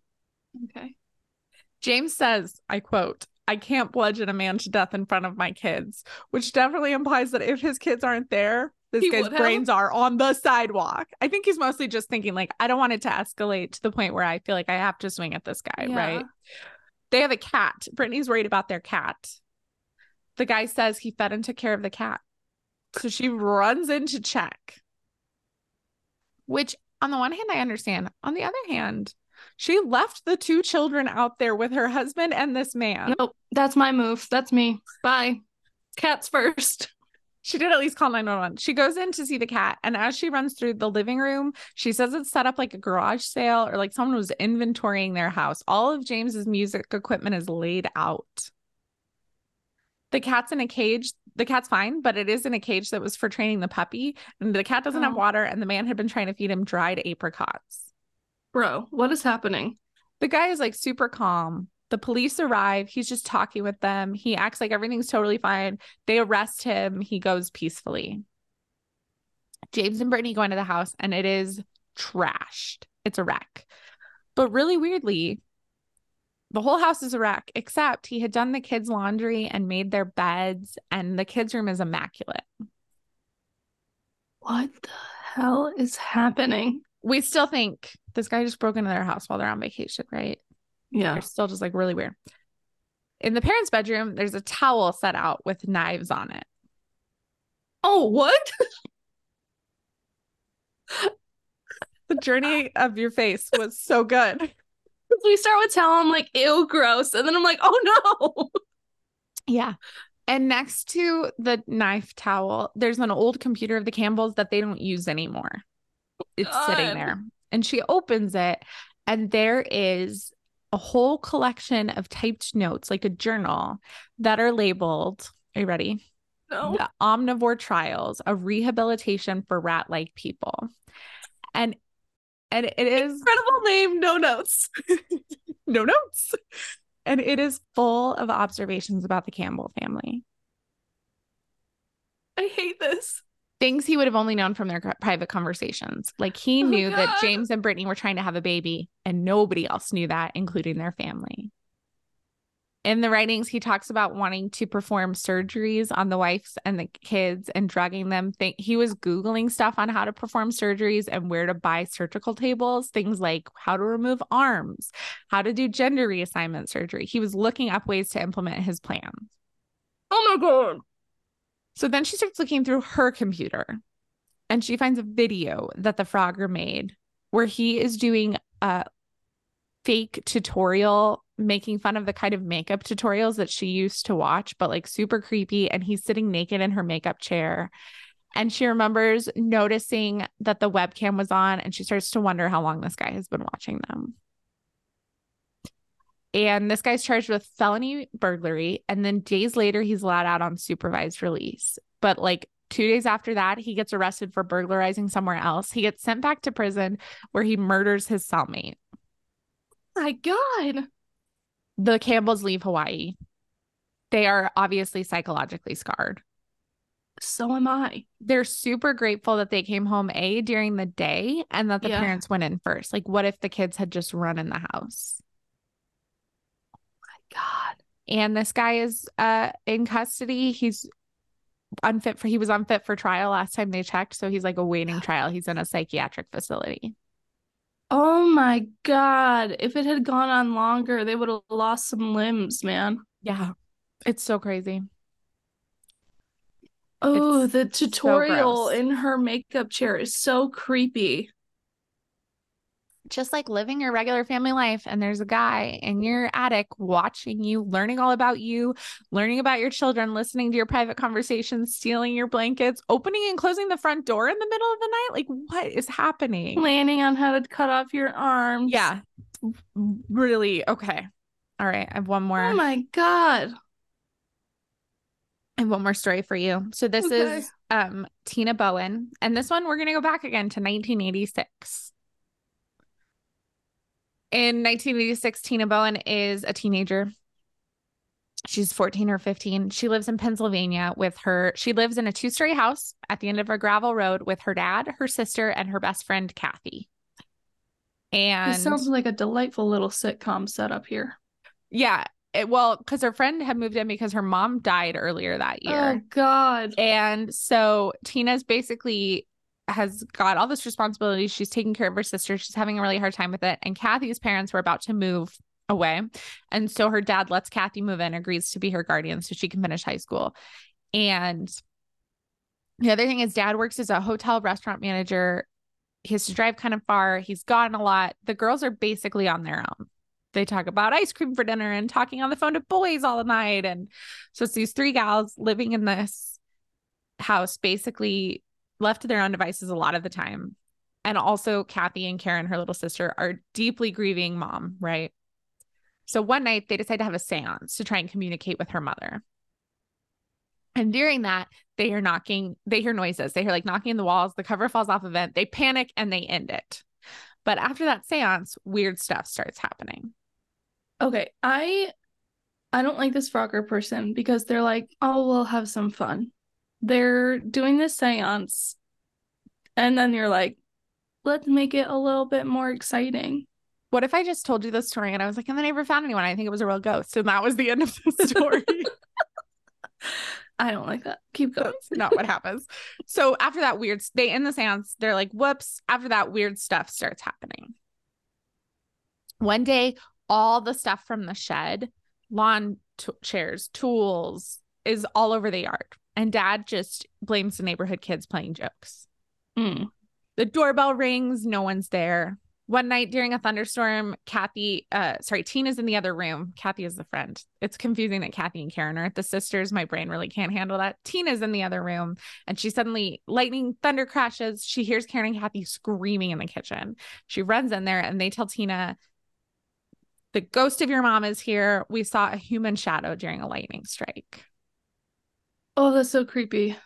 B: Okay.
A: James says, I quote, I can't bludgeon a man to death in front of my kids, which definitely implies that if his kids aren't there, this
B: He
A: guy's
B: have.
A: brains are on the sidewalk. I think he's mostly just thinking like, I don't want it to escalate to the point where I feel like I have to swing at this guy,
B: Yeah.
A: right? They have a cat. Brittany's worried about their cat. The guy says he fed and took care of the cat. So she runs in to check. Which, on the one hand, I understand. On the other hand, she left the two children out there with her husband and this man.
B: Nope, that's my move. That's me. Bye. Cats first.
A: She did at least call 911. She goes in to see the cat. And as she runs through the living room, she says it's set up like a garage sale or like someone was inventorying their house. All of James's music equipment is laid out. The cat's in a cage. The cat's fine, but it is in a cage that was for training the puppy. And the cat doesn't have
B: Oh.
A: water. And the man had been trying to feed him dried apricots.
B: Bro, what is happening?
A: The guy is like super calm. The police arrive. He's just talking with them. He acts like everything's totally fine. They arrest him. He goes peacefully. James and Brittany go into the house and it is trashed. It's a wreck. But really weirdly, the whole house is a wreck, except he had done the kids' laundry and made their beds, and the kids' room is immaculate.
B: What the hell is happening?
A: We still think this guy just broke into their house while they're on vacation, right?
B: Yeah.
A: They're still just like really weird. In the parents' bedroom, there's a towel set out with knives on it.
B: Oh, what? [LAUGHS]
A: The journey of your face was so good.
B: we start with towel, I'm like, ew, gross. And then I'm like, oh no. [LAUGHS]
A: Yeah. And next to the knife towel, there's an old computer of the Campbells that they don't use anymore. It's sitting there. And she opens it, and there is a whole collection of typed notes, like a journal, that are labeled. Are you ready?
B: No.
A: the omnivore trials a rehabilitation for rat-like people and and it is
B: Incredible name, no notes. [LAUGHS]
A: no notes and it is full of observations about the campbell family
B: I hate this.
A: Things he would have only known from their private conversations. Like he
B: Oh,
A: knew that james and brittany were trying to have a baby and nobody else knew that including their family. In the writings he talks about wanting to perform surgeries on the wives and the kids and drugging them. Think he was googling stuff on how to perform surgeries and where to buy surgical tables things like how to remove arms how to do gender reassignment surgery. He was looking up ways to implement his plans
B: Oh my god.
A: So then she starts looking through her computer and she finds a video that the phrogger made where he is doing a fake tutorial making fun of the kind of makeup tutorials that she used to watch, but like super creepy. And he's sitting naked in her makeup chair. And she remembers noticing that the webcam was on and she starts to wonder how long this guy has been watching them. And this guy's charged with felony burglary. And then days later, he's allowed out on supervised release. But like two days after that, he gets arrested for burglarizing somewhere else. He gets sent back to prison where he murders his cellmate.
B: My god.
A: The Campbells leave Hawaii. They are obviously psychologically scarred.
B: So am I.
A: They're super grateful that they came home A during the day and that the
B: Yeah.
A: parents went in first. Like, what if the kids had just run in the house?
B: God.
A: and this guy is uh in custody he's unfit for he was unfit for trial last time they checked so he's like awaiting trial he's in a psychiatric facility
B: Oh my god. If it had gone on longer, they would have lost some limbs, man.
A: yeah it's so crazy
B: Oh,
A: It's
B: the tutorial
A: gross.
B: in her makeup chair is so creepy.
A: Just like living your regular family life and there's a guy in your attic watching you learning all about you learning about your children listening to your private conversations stealing your blankets opening and closing the front door in the middle of the night like what is happening
B: Planning on how to cut off your arms.
A: Yeah. Really. Okay. All right. I have one more.
B: Oh my god.
A: I have one more story for you. So this
B: Okay.
A: is um Tina Bowen. And this one we're gonna go back again to 1986. In 1986, Tina Bowen is a teenager. She's 14 or 15. She lives in Pennsylvania with her. She lives in a two story house at the end of a gravel road with her dad, her sister, and her best friend, Kathy. And
B: This sounds like a delightful little sitcom setup here.
A: Yeah. it, well, because her friend had moved in because her mom died earlier that year.
B: Oh God.
A: And so Tina's basically has got all this responsibility. She's taking care of her sister. She's having a really hard time with it. And Kathy's parents were about to move away. And so her dad lets Kathy move in, agrees to be her guardian so she can finish high school. And the other thing is, dad works as a hotel restaurant manager. He has to drive kind of far. He's gone a lot. The girls are basically on their own. They talk about ice cream for dinner and talking on the phone to boys all night. And so it's these three gals living in this house, basically left to their own devices a lot of the time. And also, Kathy and Karen, her little sister, are deeply grieving mom, right? So one night they decide to have a seance to try and communicate with her mother. And during that, they hear knocking, they hear noises. They hear like knocking in the walls, the cover falls off event. They panic and they end it. But after that seance, weird stuff starts happening.
B: Okay, I I don't like this phrogger person because they're like, "Oh, we'll have some fun." They're doing this séance, and then you're like, "Let's make it a little bit more exciting."
A: What if I just told you the story and I was like, and then I never found anyone? I think it was a real ghost. And that was the end of the [LAUGHS] story.
B: I don't like that. Keep going.
A: That's not what happens. So after that weird, they end the seance. They're like, whoops. After that, weird stuff starts happening. One day, all the stuff from the shed, lawn t- chairs, tools, is all over the yard. And dad just blames the neighborhood kids playing jokes.
B: Mm.
A: The doorbell rings, no one's there. One night during a thunderstorm, Kathy, uh, sorry, Tina's in the other room. Kathy is the friend. It's confusing that Kathy and Karen are the sisters. My brain really can't handle that. Tina's in the other room and she suddenly, lightning, thunder crashes. She hears Karen and Kathy screaming in the kitchen. She runs in there and they tell Tina, the ghost of your mom is here. We saw a human shadow during a lightning strike.
B: Oh, that's so creepy.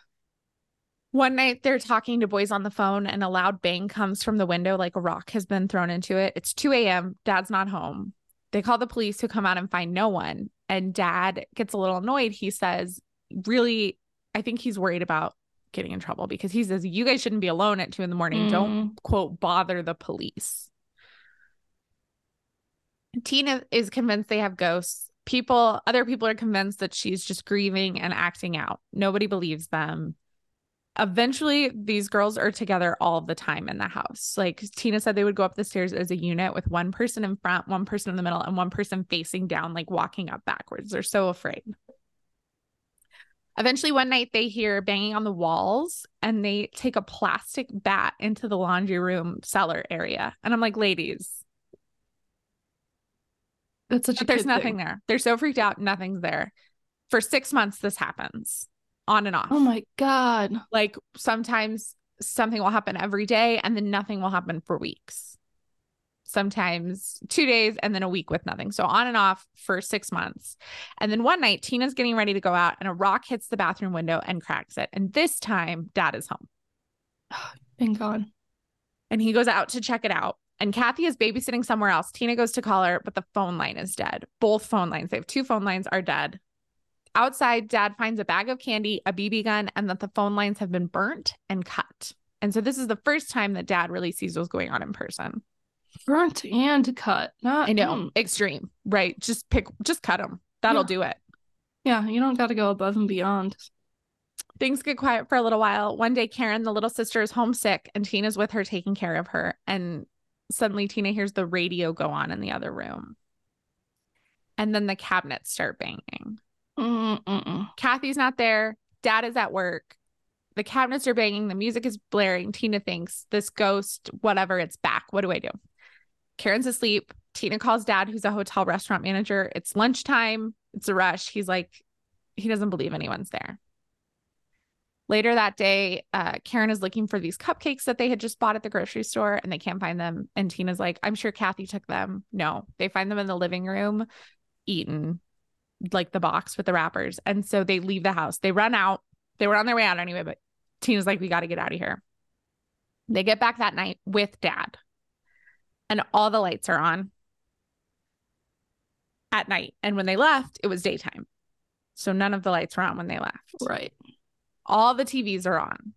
A: One night they're talking to boys on the phone and a loud bang comes from the window like a rock has been thrown into it. It's 2 a.m. Dad's not home. They call the police who come out and find no one. And dad gets a little annoyed. He says, Really, I think he's worried about getting in trouble because he says, You guys shouldn't be alone at two in the morning.
B: Mm.
A: Don't, quote, bother the police. Tina is convinced they have ghosts. People, other people are convinced that she's just grieving and acting out. Nobody believes them. Eventually, these girls are together all the time in the house. Like Tina said, they would go up the stairs as a unit with one person in front, one person in the middle, and one person facing down, like walking up backwards. They're so afraid. Eventually, one night they hear banging on the walls and they take a plastic bat into the laundry room cellar area. And I'm like, ladies,
B: That's such a
A: there's nothing
B: thing.
A: there. They're so freaked out, nothing's there. For six months, this happens on and off.
B: Oh my god.
A: Like sometimes something will happen every day and then nothing will happen for weeks. Sometimes two days and then a week with nothing. So on and off for six months. And then one night, Tina's getting ready to go out and a rock hits the bathroom window and cracks it. And this time, dad is home [GASPS]
B: Thank God.
A: and he goes out to check it out. And Kathy is babysitting somewhere else. Tina goes to call her, but the phone line is dead. Both phone lines, they have two phone lines, are dead. Outside, dad finds a bag of candy, a BB gun, and that the phone lines have been burnt and cut. And so this is the first time that dad really sees what's going on in person.
B: Burnt and cut. Not
A: I know,
B: mm.
A: extreme, right? Just pick, just cut them. That'll
B: Yeah.
A: do it.
B: Yeah, you don't got to go above and beyond.
A: Things get quiet for a little while. One day, Karen, the little sister, is homesick and Tina's with her taking care of her. And suddenly, Tina hears the radio go on in the other room. And then the cabinets start banging.
B: Mm-mm-mm.
A: Kathy's not there. Dad is at work. The cabinets are banging. The music is blaring. Tina thinks this ghost, whatever, it's back. What do I do? Karen's asleep. Tina calls dad, who's a hotel restaurant manager. It's lunchtime. It's a rush. He's like, he doesn't believe anyone's there. Later that day, uh, Karen is looking for these cupcakes that they had just bought at the grocery store and they can't find them. And Tina's like, I'm sure Kathy took them. No, they find them in the living room, eaten, like the box with the wrappers. And so they leave the house. They run out. They were on their way out anyway, but Tina's like, we got to get out of here. They get back that night with dad, and all the lights are on at night. And when they left, it was daytime. So none of the lights were on when they left.
B: Right.
A: All the TVs are on,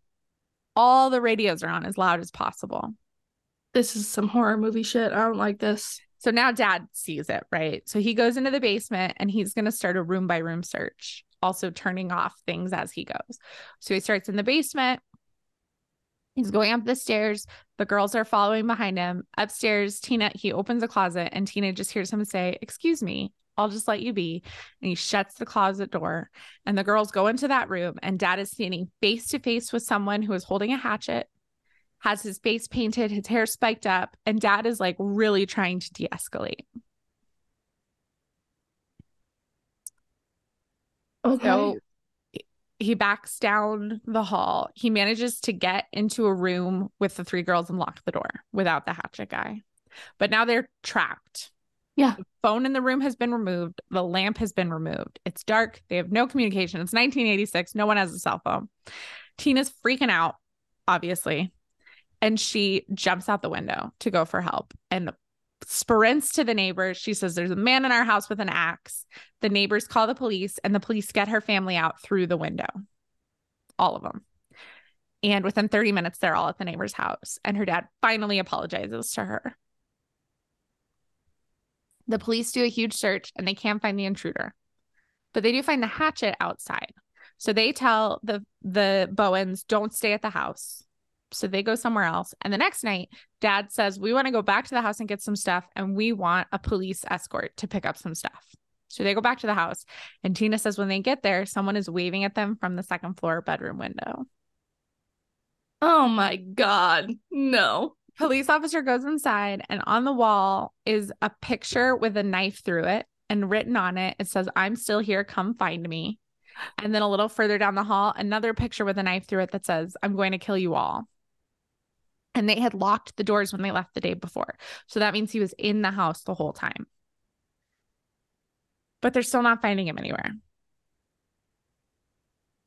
A: all the radios are on as loud as possible.
B: This is some horror movie shit. I don't like this.
A: So now dad sees it, right? So he goes into the basement and he's going to start a room by room search, also turning off things as he goes. So he starts in the basement. He's going up the stairs. The girls are following behind him. Upstairs, Tina, he opens a closet and Tina just hears him say, Excuse me, I'll just let you be. And he shuts the closet door. And the girls go into that room, and dad is standing face to face with someone who is holding a hatchet has his face painted, his hair spiked up, and dad is like really trying to de escalate.
B: Okay.
A: Oh, so he backs down the hall. He manages to get into a room with the three girls and lock the door without the hatchet guy. But now they're trapped.
B: Yeah.
A: The phone in the room has been removed. The lamp has been removed. It's dark. They have no communication. It's 1986. No one has a cell phone. Tina's freaking out, obviously and she jumps out the window to go for help and sprints to the neighbors. She says, There's a man in our house with an axe. The neighbors call the police, and the police get her family out through the window. All of them. And within 30 minutes, they're all at the neighbor's house. And her dad finally apologizes to her. The police do a huge search and they can't find the intruder, but they do find the hatchet outside. So they tell the the Bowens, don't stay at the house. So they go somewhere else. And the next night, dad says, We want to go back to the house and get some stuff. And we want a police escort to pick up some stuff. So they go back to the house. And Tina says, When they get there, someone is waving at them from the second floor bedroom window.
B: Oh my God. No.
A: Police officer goes inside, and on the wall is a picture with a knife through it. And written on it, it says, I'm still here. Come find me. And then a little further down the hall, another picture with a knife through it that says, I'm going to kill you all and they had locked the doors when they left the day before. So that means he was in the house the whole time. But they're still not finding him anywhere.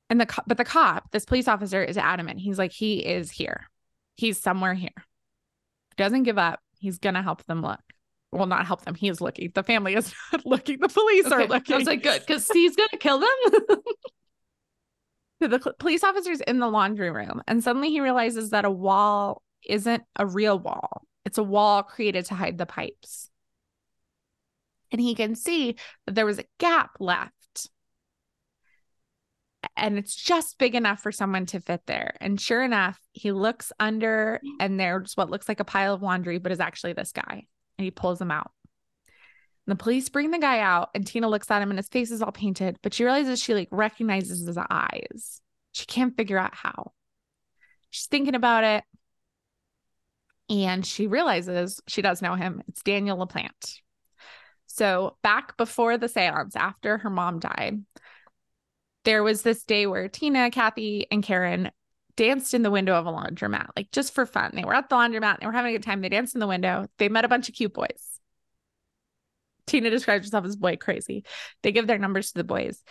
A: And the but the cop, this police officer is adamant. He's like he is here. He's somewhere here. Doesn't give up. He's going to help them look. Well, not help them. He is looking. The family is [LAUGHS] not looking. The police okay. are looking.
B: I was like, good, because he's going to kill them. [LAUGHS]
A: the police officer's in the laundry room, and suddenly he realizes that a wall isn't a real wall, it's a wall created to hide the pipes. And he can see that there was a gap left. And it's just big enough for someone to fit there. And sure enough, he looks under, and there's what looks like a pile of laundry, but is actually this guy. And he pulls him out. And the police bring the guy out, and Tina looks at him, and his face is all painted, but she realizes she like recognizes his eyes. She can't figure out how. She's thinking about it and she realizes she does know him. It's Daniel LaPlante. So, back before the seance, after her mom died, there was this day where Tina, Kathy, and Karen danced in the window of a laundromat, like just for fun. They were at the laundromat, they were having a good time. They danced in the window. They met a bunch of cute boys. Tina describes herself as boy crazy. They give their numbers to the boys.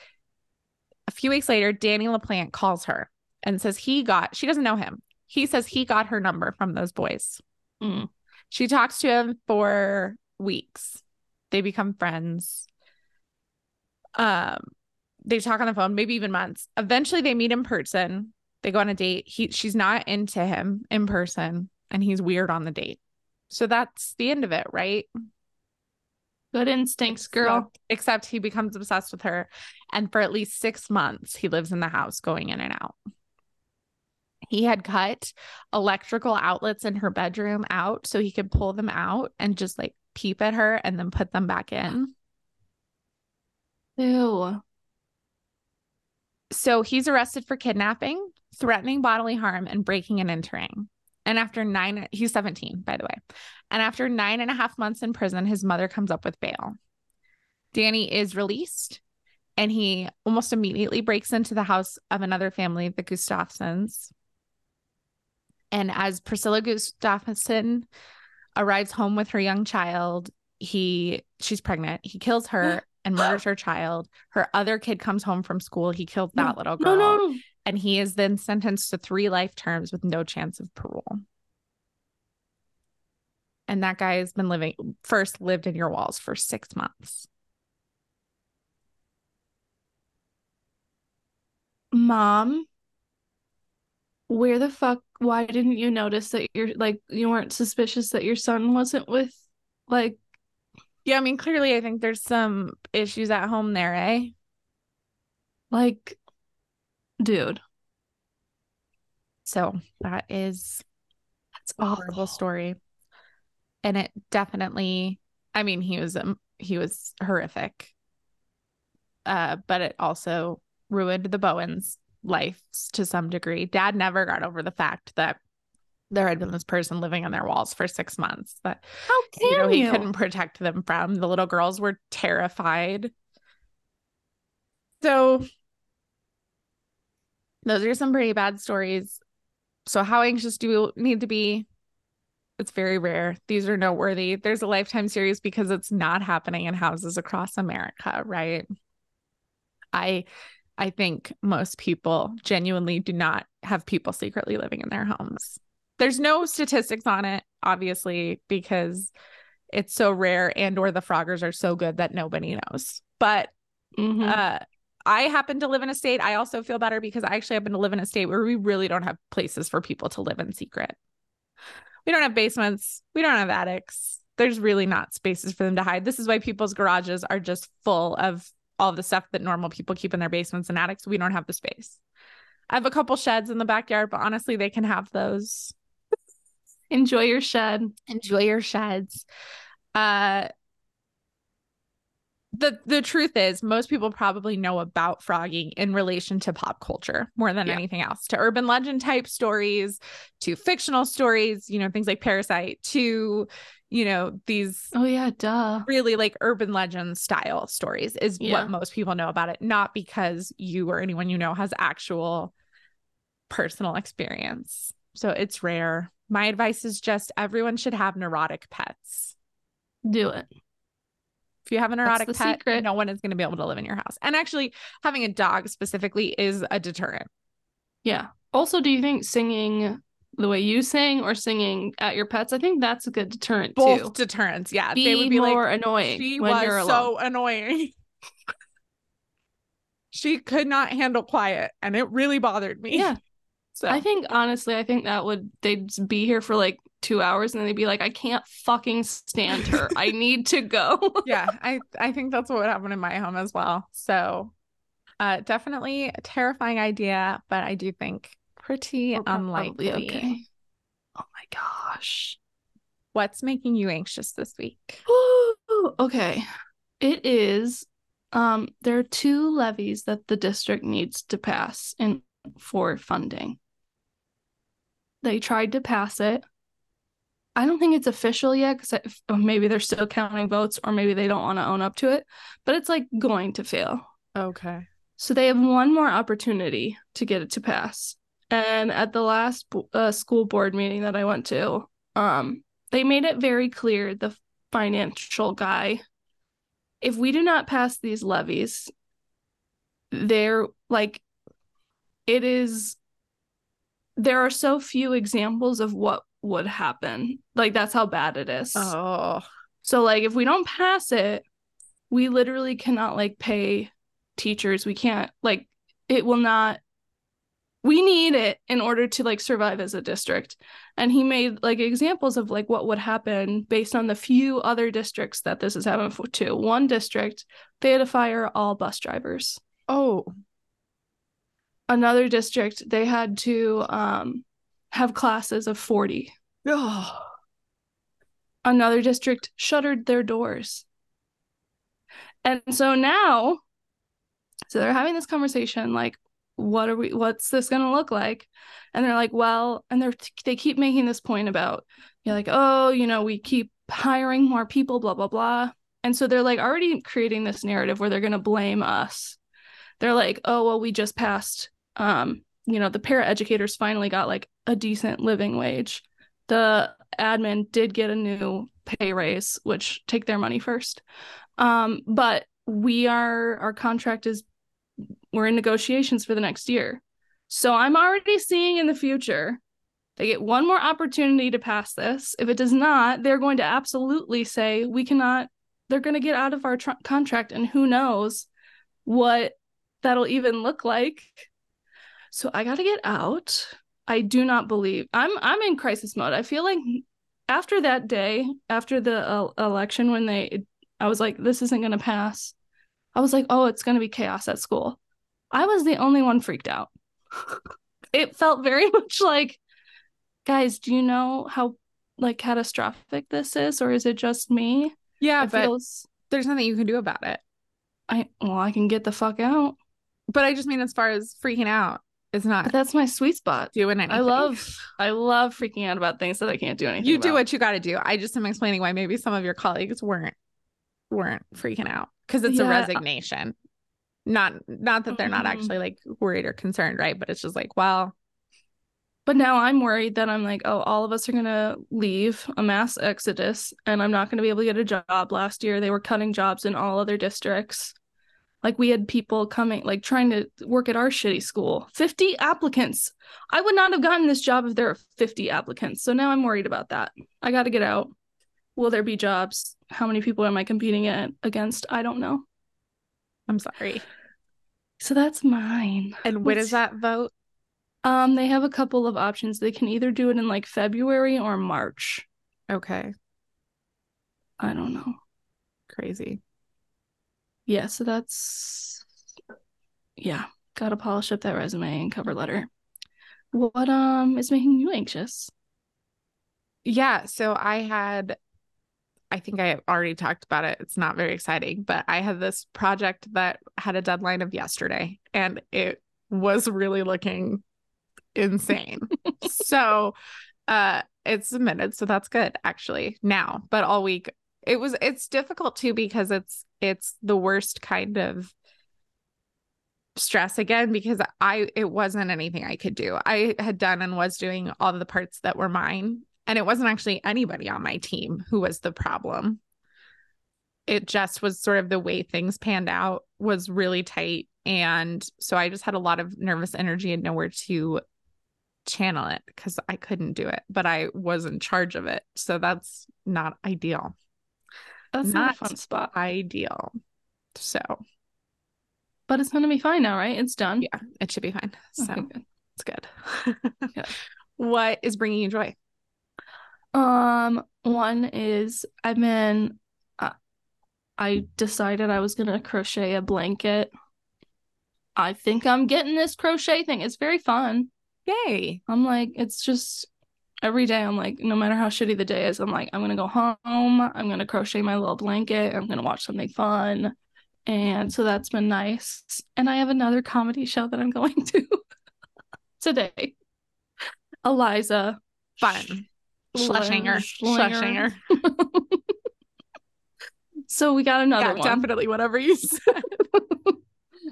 A: A few weeks later, Danny LaPlante calls her and says he got, she doesn't know him. He says he got her number from those boys. Mm. She talks to him for weeks. They become friends. Um, they talk on the phone, maybe even months. Eventually, they meet in person. They go on a date. He, she's not into him in person, and he's weird on the date. So that's the end of it, right?
B: Good instincts, girl.
A: Except, except he becomes obsessed with her, and for at least six months, he lives in the house, going in and out. He had cut electrical outlets in her bedroom out so he could pull them out and just like peep at her and then put them back in.
B: Ew.
A: So he's arrested for kidnapping, threatening bodily harm, and breaking and entering. And after nine, he's 17, by the way. And after nine and a half months in prison, his mother comes up with bail. Danny is released and he almost immediately breaks into the house of another family, the Gustafsons. And as Priscilla Gustafson arrives home with her young child, he she's pregnant. He kills her mm. And murders her child. Her other kid comes home from school. He killed that little girl. No, no, no. And he is then sentenced to three life terms with no chance of parole. And that guy has been living first lived in your walls for six months.
B: Mom, where the fuck why didn't you notice that you're like you weren't suspicious that your son wasn't with like
A: Yeah, I mean, clearly, I think there's some issues at home there, eh?
B: Like, dude,
A: So that is
B: that's
A: a horrible story, and it definitely. I mean, he was um, he was horrific. Uh, but it also ruined the Bowens' lives to some degree. Dad never got over the fact that there had been this person living in their walls for six months that
B: How can
A: you know he
B: you?
A: couldn't protect them from. The little girls were terrified. So those are some pretty bad stories. So how anxious do we need to be? It's very rare. These are noteworthy. There's a lifetime series because it's not happening in houses across America, right? I I think most people genuinely do not have people secretly living in their homes. There's no statistics on it, obviously, because it's so rare and or the phroggers are so good that nobody knows. But
B: Mhm.
A: uh I happen to live in a state. I also feel better because I actually happen to live in a state where we really don't have places for people to live in secret. We don't have basements. We don't have attics. There's really not spaces for them to hide. This is why people's garages are just full of all the stuff that normal people keep in their basements and attics. We don't have the space. I have a couple sheds in the backyard, but honestly, they can have those.
B: Enjoy your shed.
A: Enjoy your sheds. Uh the the truth is most people probably know about phrogging in relation to pop culture more than
B: Yeah.
A: anything else to urban legend type stories to fictional stories you know things like parasite to you know these
B: Oh yeah, duh.
A: really like urban legend style stories is
B: Yeah.
A: what most people know about it not because you or anyone you know has actual personal experience so it's rare my advice is just everyone should have neurotic pets
B: Do it.
A: if you have a neurotic pet,
B: secret.
A: no one is going to be able to live in your house. And actually, having a dog specifically is a deterrent.
B: Yeah. Also, do you think singing the way you sing or singing at your pets? I think that's a good deterrent
A: Both
B: too.
A: deterrents. Yeah.
B: Be
A: they would be
B: more
A: like,
B: annoying
A: she
B: when
A: was
B: you're alone.
A: so annoying. [LAUGHS] she could not handle quiet and it really bothered me.
B: Yeah.
A: So
B: I think honestly, I think that would they'd be here for like two hours and then they'd be like, I can't fucking stand her. I [LAUGHS] need to go.
A: yeah, I, I think that's what would happen in my home as well. So uh definitely a terrifying idea, but I do think pretty
B: We're
A: unlikely.
B: okay. Oh my gosh.
A: What's making you anxious this week?
B: Ooh, okay. It is um there are two levies that the district needs to pass in for funding. They tried to pass it. I don't think it's official yet because maybe they're still counting votes or maybe they don't want to own up to it, but it's like going to fail.
A: Okay.
B: So they have one more opportunity to get it to pass. And at the last uh, school board meeting that I went to, um, they made it very clear the financial guy, if we do not pass these levies, they're like, it is. There are so few examples of what would happen. Like that's how bad it is.
A: Oh.
B: So like if we don't pass it, we literally cannot like pay teachers. We can't like it will not we need it in order to like survive as a district. And he made like examples of like what would happen based on the few other districts that this is happening for to. One district, they had to fire all bus drivers.
A: Oh.
B: Another district, they had to um have classes of 40.
A: Oh. [SIGHS]
B: another district shuttered their doors. And so now, so they're having this conversation like, what are we, what's this going to look like? And they're like, well, and they're, they keep making this point about, you're like, oh, you know, we keep hiring more people, blah, blah, blah. And so they're like already creating this narrative where they're going to blame us. They're like, oh, well, we just passed, um, you know, the para educators finally got like a decent living wage. The admin did get a new pay raise which take their money first. Um but we are our contract is we're in negotiations for the next year. So i'm already seeing in the future they get one more opportunity to pass this. If it does not they're going to absolutely say we cannot they're going to get out of our tr- contract and who knows what that'll even look like so i got to get out I do not believe I'm I'm in crisis mode. I feel like after that day, after the uh, election when they I was like, this isn't going to pass. I was like, oh, it's going to be chaos at school. I was the only one freaked out. [LAUGHS] it felt very [LAUGHS] much like, guys, do you know how like catastrophic this is, or is it just me?
A: Yeah,
B: it
A: but
B: feels.
A: there's nothing you can do about it.
B: I well, I can get the fuck out.
A: But I just mean as far as freaking out, it's
B: But
A: not
B: that's my sweet spot.
A: doing anything.
B: I love, [LAUGHS] I love freaking out about things that I can't do anything.
A: you do
B: about.
A: what you got to do. I just am explaining why maybe some of your colleagues weren't weren't freaking out because it's a resignation. Not not that they're not
B: Mhm.
A: actually like worried or concerned, right? But it's just like, well,
B: But now I'm worried that I'm like, oh, all of us are gonna leave a mass exodus, and I'm not gonna be able to get a job. Last year, they were cutting jobs in all other districts. Like we had people coming, like trying to work at our shitty school. Fifty applicants. I would not have gotten this job if there were fifty applicants. So now I'm worried about that. I got to get out. Will there be jobs? How many people am I competing at, against? I don't know.
A: I'm sorry.
B: So that's mine.
A: And when is that vote?
B: Um, they have a couple of options. They can either do it in like February or March.
A: Okay,
B: I don't know.
A: crazy.
B: Yeah, so that's yeah, gotta polish up that resume and cover letter. What um is making you anxious?
A: Yeah, so I had I think I already talked about it. It's not very exciting, but I had this project that had a deadline of yesterday and it was really looking insane. [LAUGHS] so, uh it's submitted, so that's good actually now, but all week it was it's difficult too because it's it's the worst kind of stress again because I it wasn't anything I could do. I had done and was doing all the parts that were mine and it wasn't actually anybody on my team who was the problem. It just was sort of the way things panned out was really tight and so I just had a lot of nervous energy and nowhere to channel it cuz I couldn't do it, but I was in charge of it. So that's not ideal.
B: That's not,
A: Not
B: a fun spot.
A: Ideal. So,
B: But it's gonna be fine now, right? It's done.
A: yeah, it should be fine. So,
B: Okay, good.
A: it's good. [LAUGHS]
B: Yeah.
A: What is bringing you joy?
B: Um, one is I've been uh, I decided I was gonna crochet a blanket. I think I'm getting this crochet thing. It's very fun.
A: Yay.
B: I'm like, it's just every day. I'm like, no matter how shitty the day is, I'm like, I'm gonna go home. I'm gonna crochet my little blanket. I'm gonna watch something fun. And so that's been nice. And I have another comedy show that I'm [LAUGHS] going to today. Eliza.
A: Fun. Schlesinger. Schlesinger. [LAUGHS]
B: So we got another
A: Yeah,
B: one.
A: definitely whatever you [LAUGHS] said.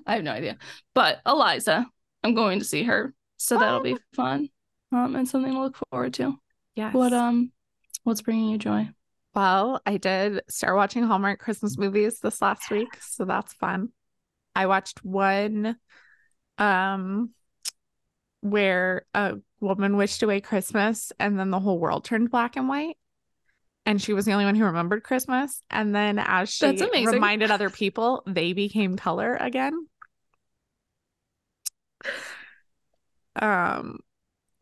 B: I have no idea. But Eliza, I'm going to see her. So that'll be oh. fun. Um, and something to look forward to.
A: Yes.
B: What um what's bringing you joy?
A: Well, I did start watching Hallmark Christmas movies this last week, so that's fun. I watched one um where a woman wished away Christmas and then the whole world turned black and white. And she was the only one who remembered Christmas. And then as she reminded other people, they became color again. [LAUGHS] Um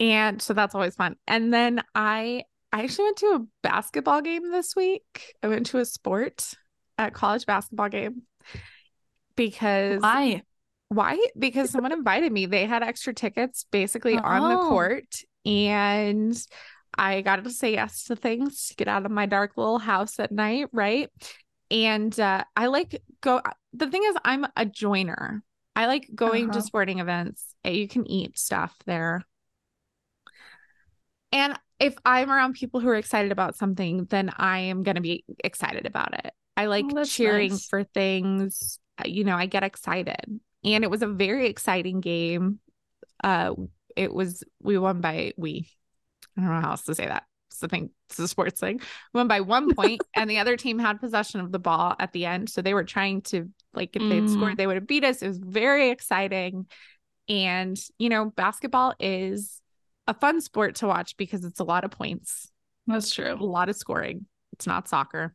A: and so that's always fun. And then I I actually went to a basketball game this week. I went to a sport, a college basketball game because
B: Why?
A: why? Because someone invited me. They had extra tickets basically on the
B: Oh.
A: court and I got to say yes to things to get out of my dark little house at night, right? And uh, I like go the thing is I'm a joiner. I like going to
B: Uh-huh.
A: sporting events. You can eat stuff there. And if I'm around people who are excited about something, then I am going to be excited about it. I like
B: Oh,
A: cheering
B: nice.
A: for things. Uh, You know, I get excited. And it was a very exciting game. Uh it was we won by we I don't know how else to say that. It's the thing, it's a sports thing. We won by one [LAUGHS] point, and the other team had possession of the ball at the end. So they were trying to like if they'd
B: Mm.
A: scored, they would have beat us. It was very exciting. And you know, basketball is a fun sport to watch because it's a lot of points,
B: That's true.
A: a lot of scoring. It's not soccer.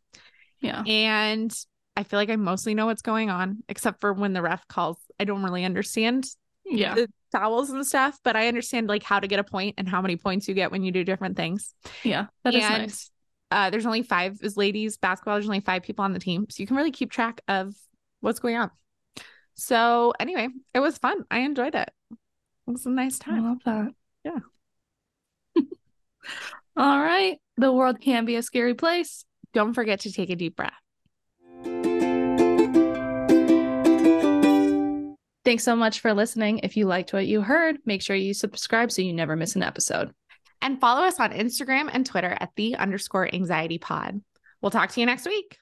B: Yeah.
A: And I feel like I mostly know what's going on, except for when the ref calls. I don't really understand
B: Yeah.
A: the fouls and stuff, but I understand like how to get a point and how many points you get when you do different things.
B: Yeah. That is
A: and
B: nice.
A: Uh, there's only five as ladies basketball. There's only five people on the team, so you can really keep track of what's going on. So anyway, it was fun. I enjoyed it. It was a nice time.
B: I love that.
A: Yeah.
B: All right. The world can be a scary place.
A: Don't forget to take a deep breath.
B: Thanks so much for listening. If you liked what you heard, make sure you subscribe so you never miss an episode.
A: And follow us on Instagram and Twitter at the underscore anxiety pod. We'll talk to you next week.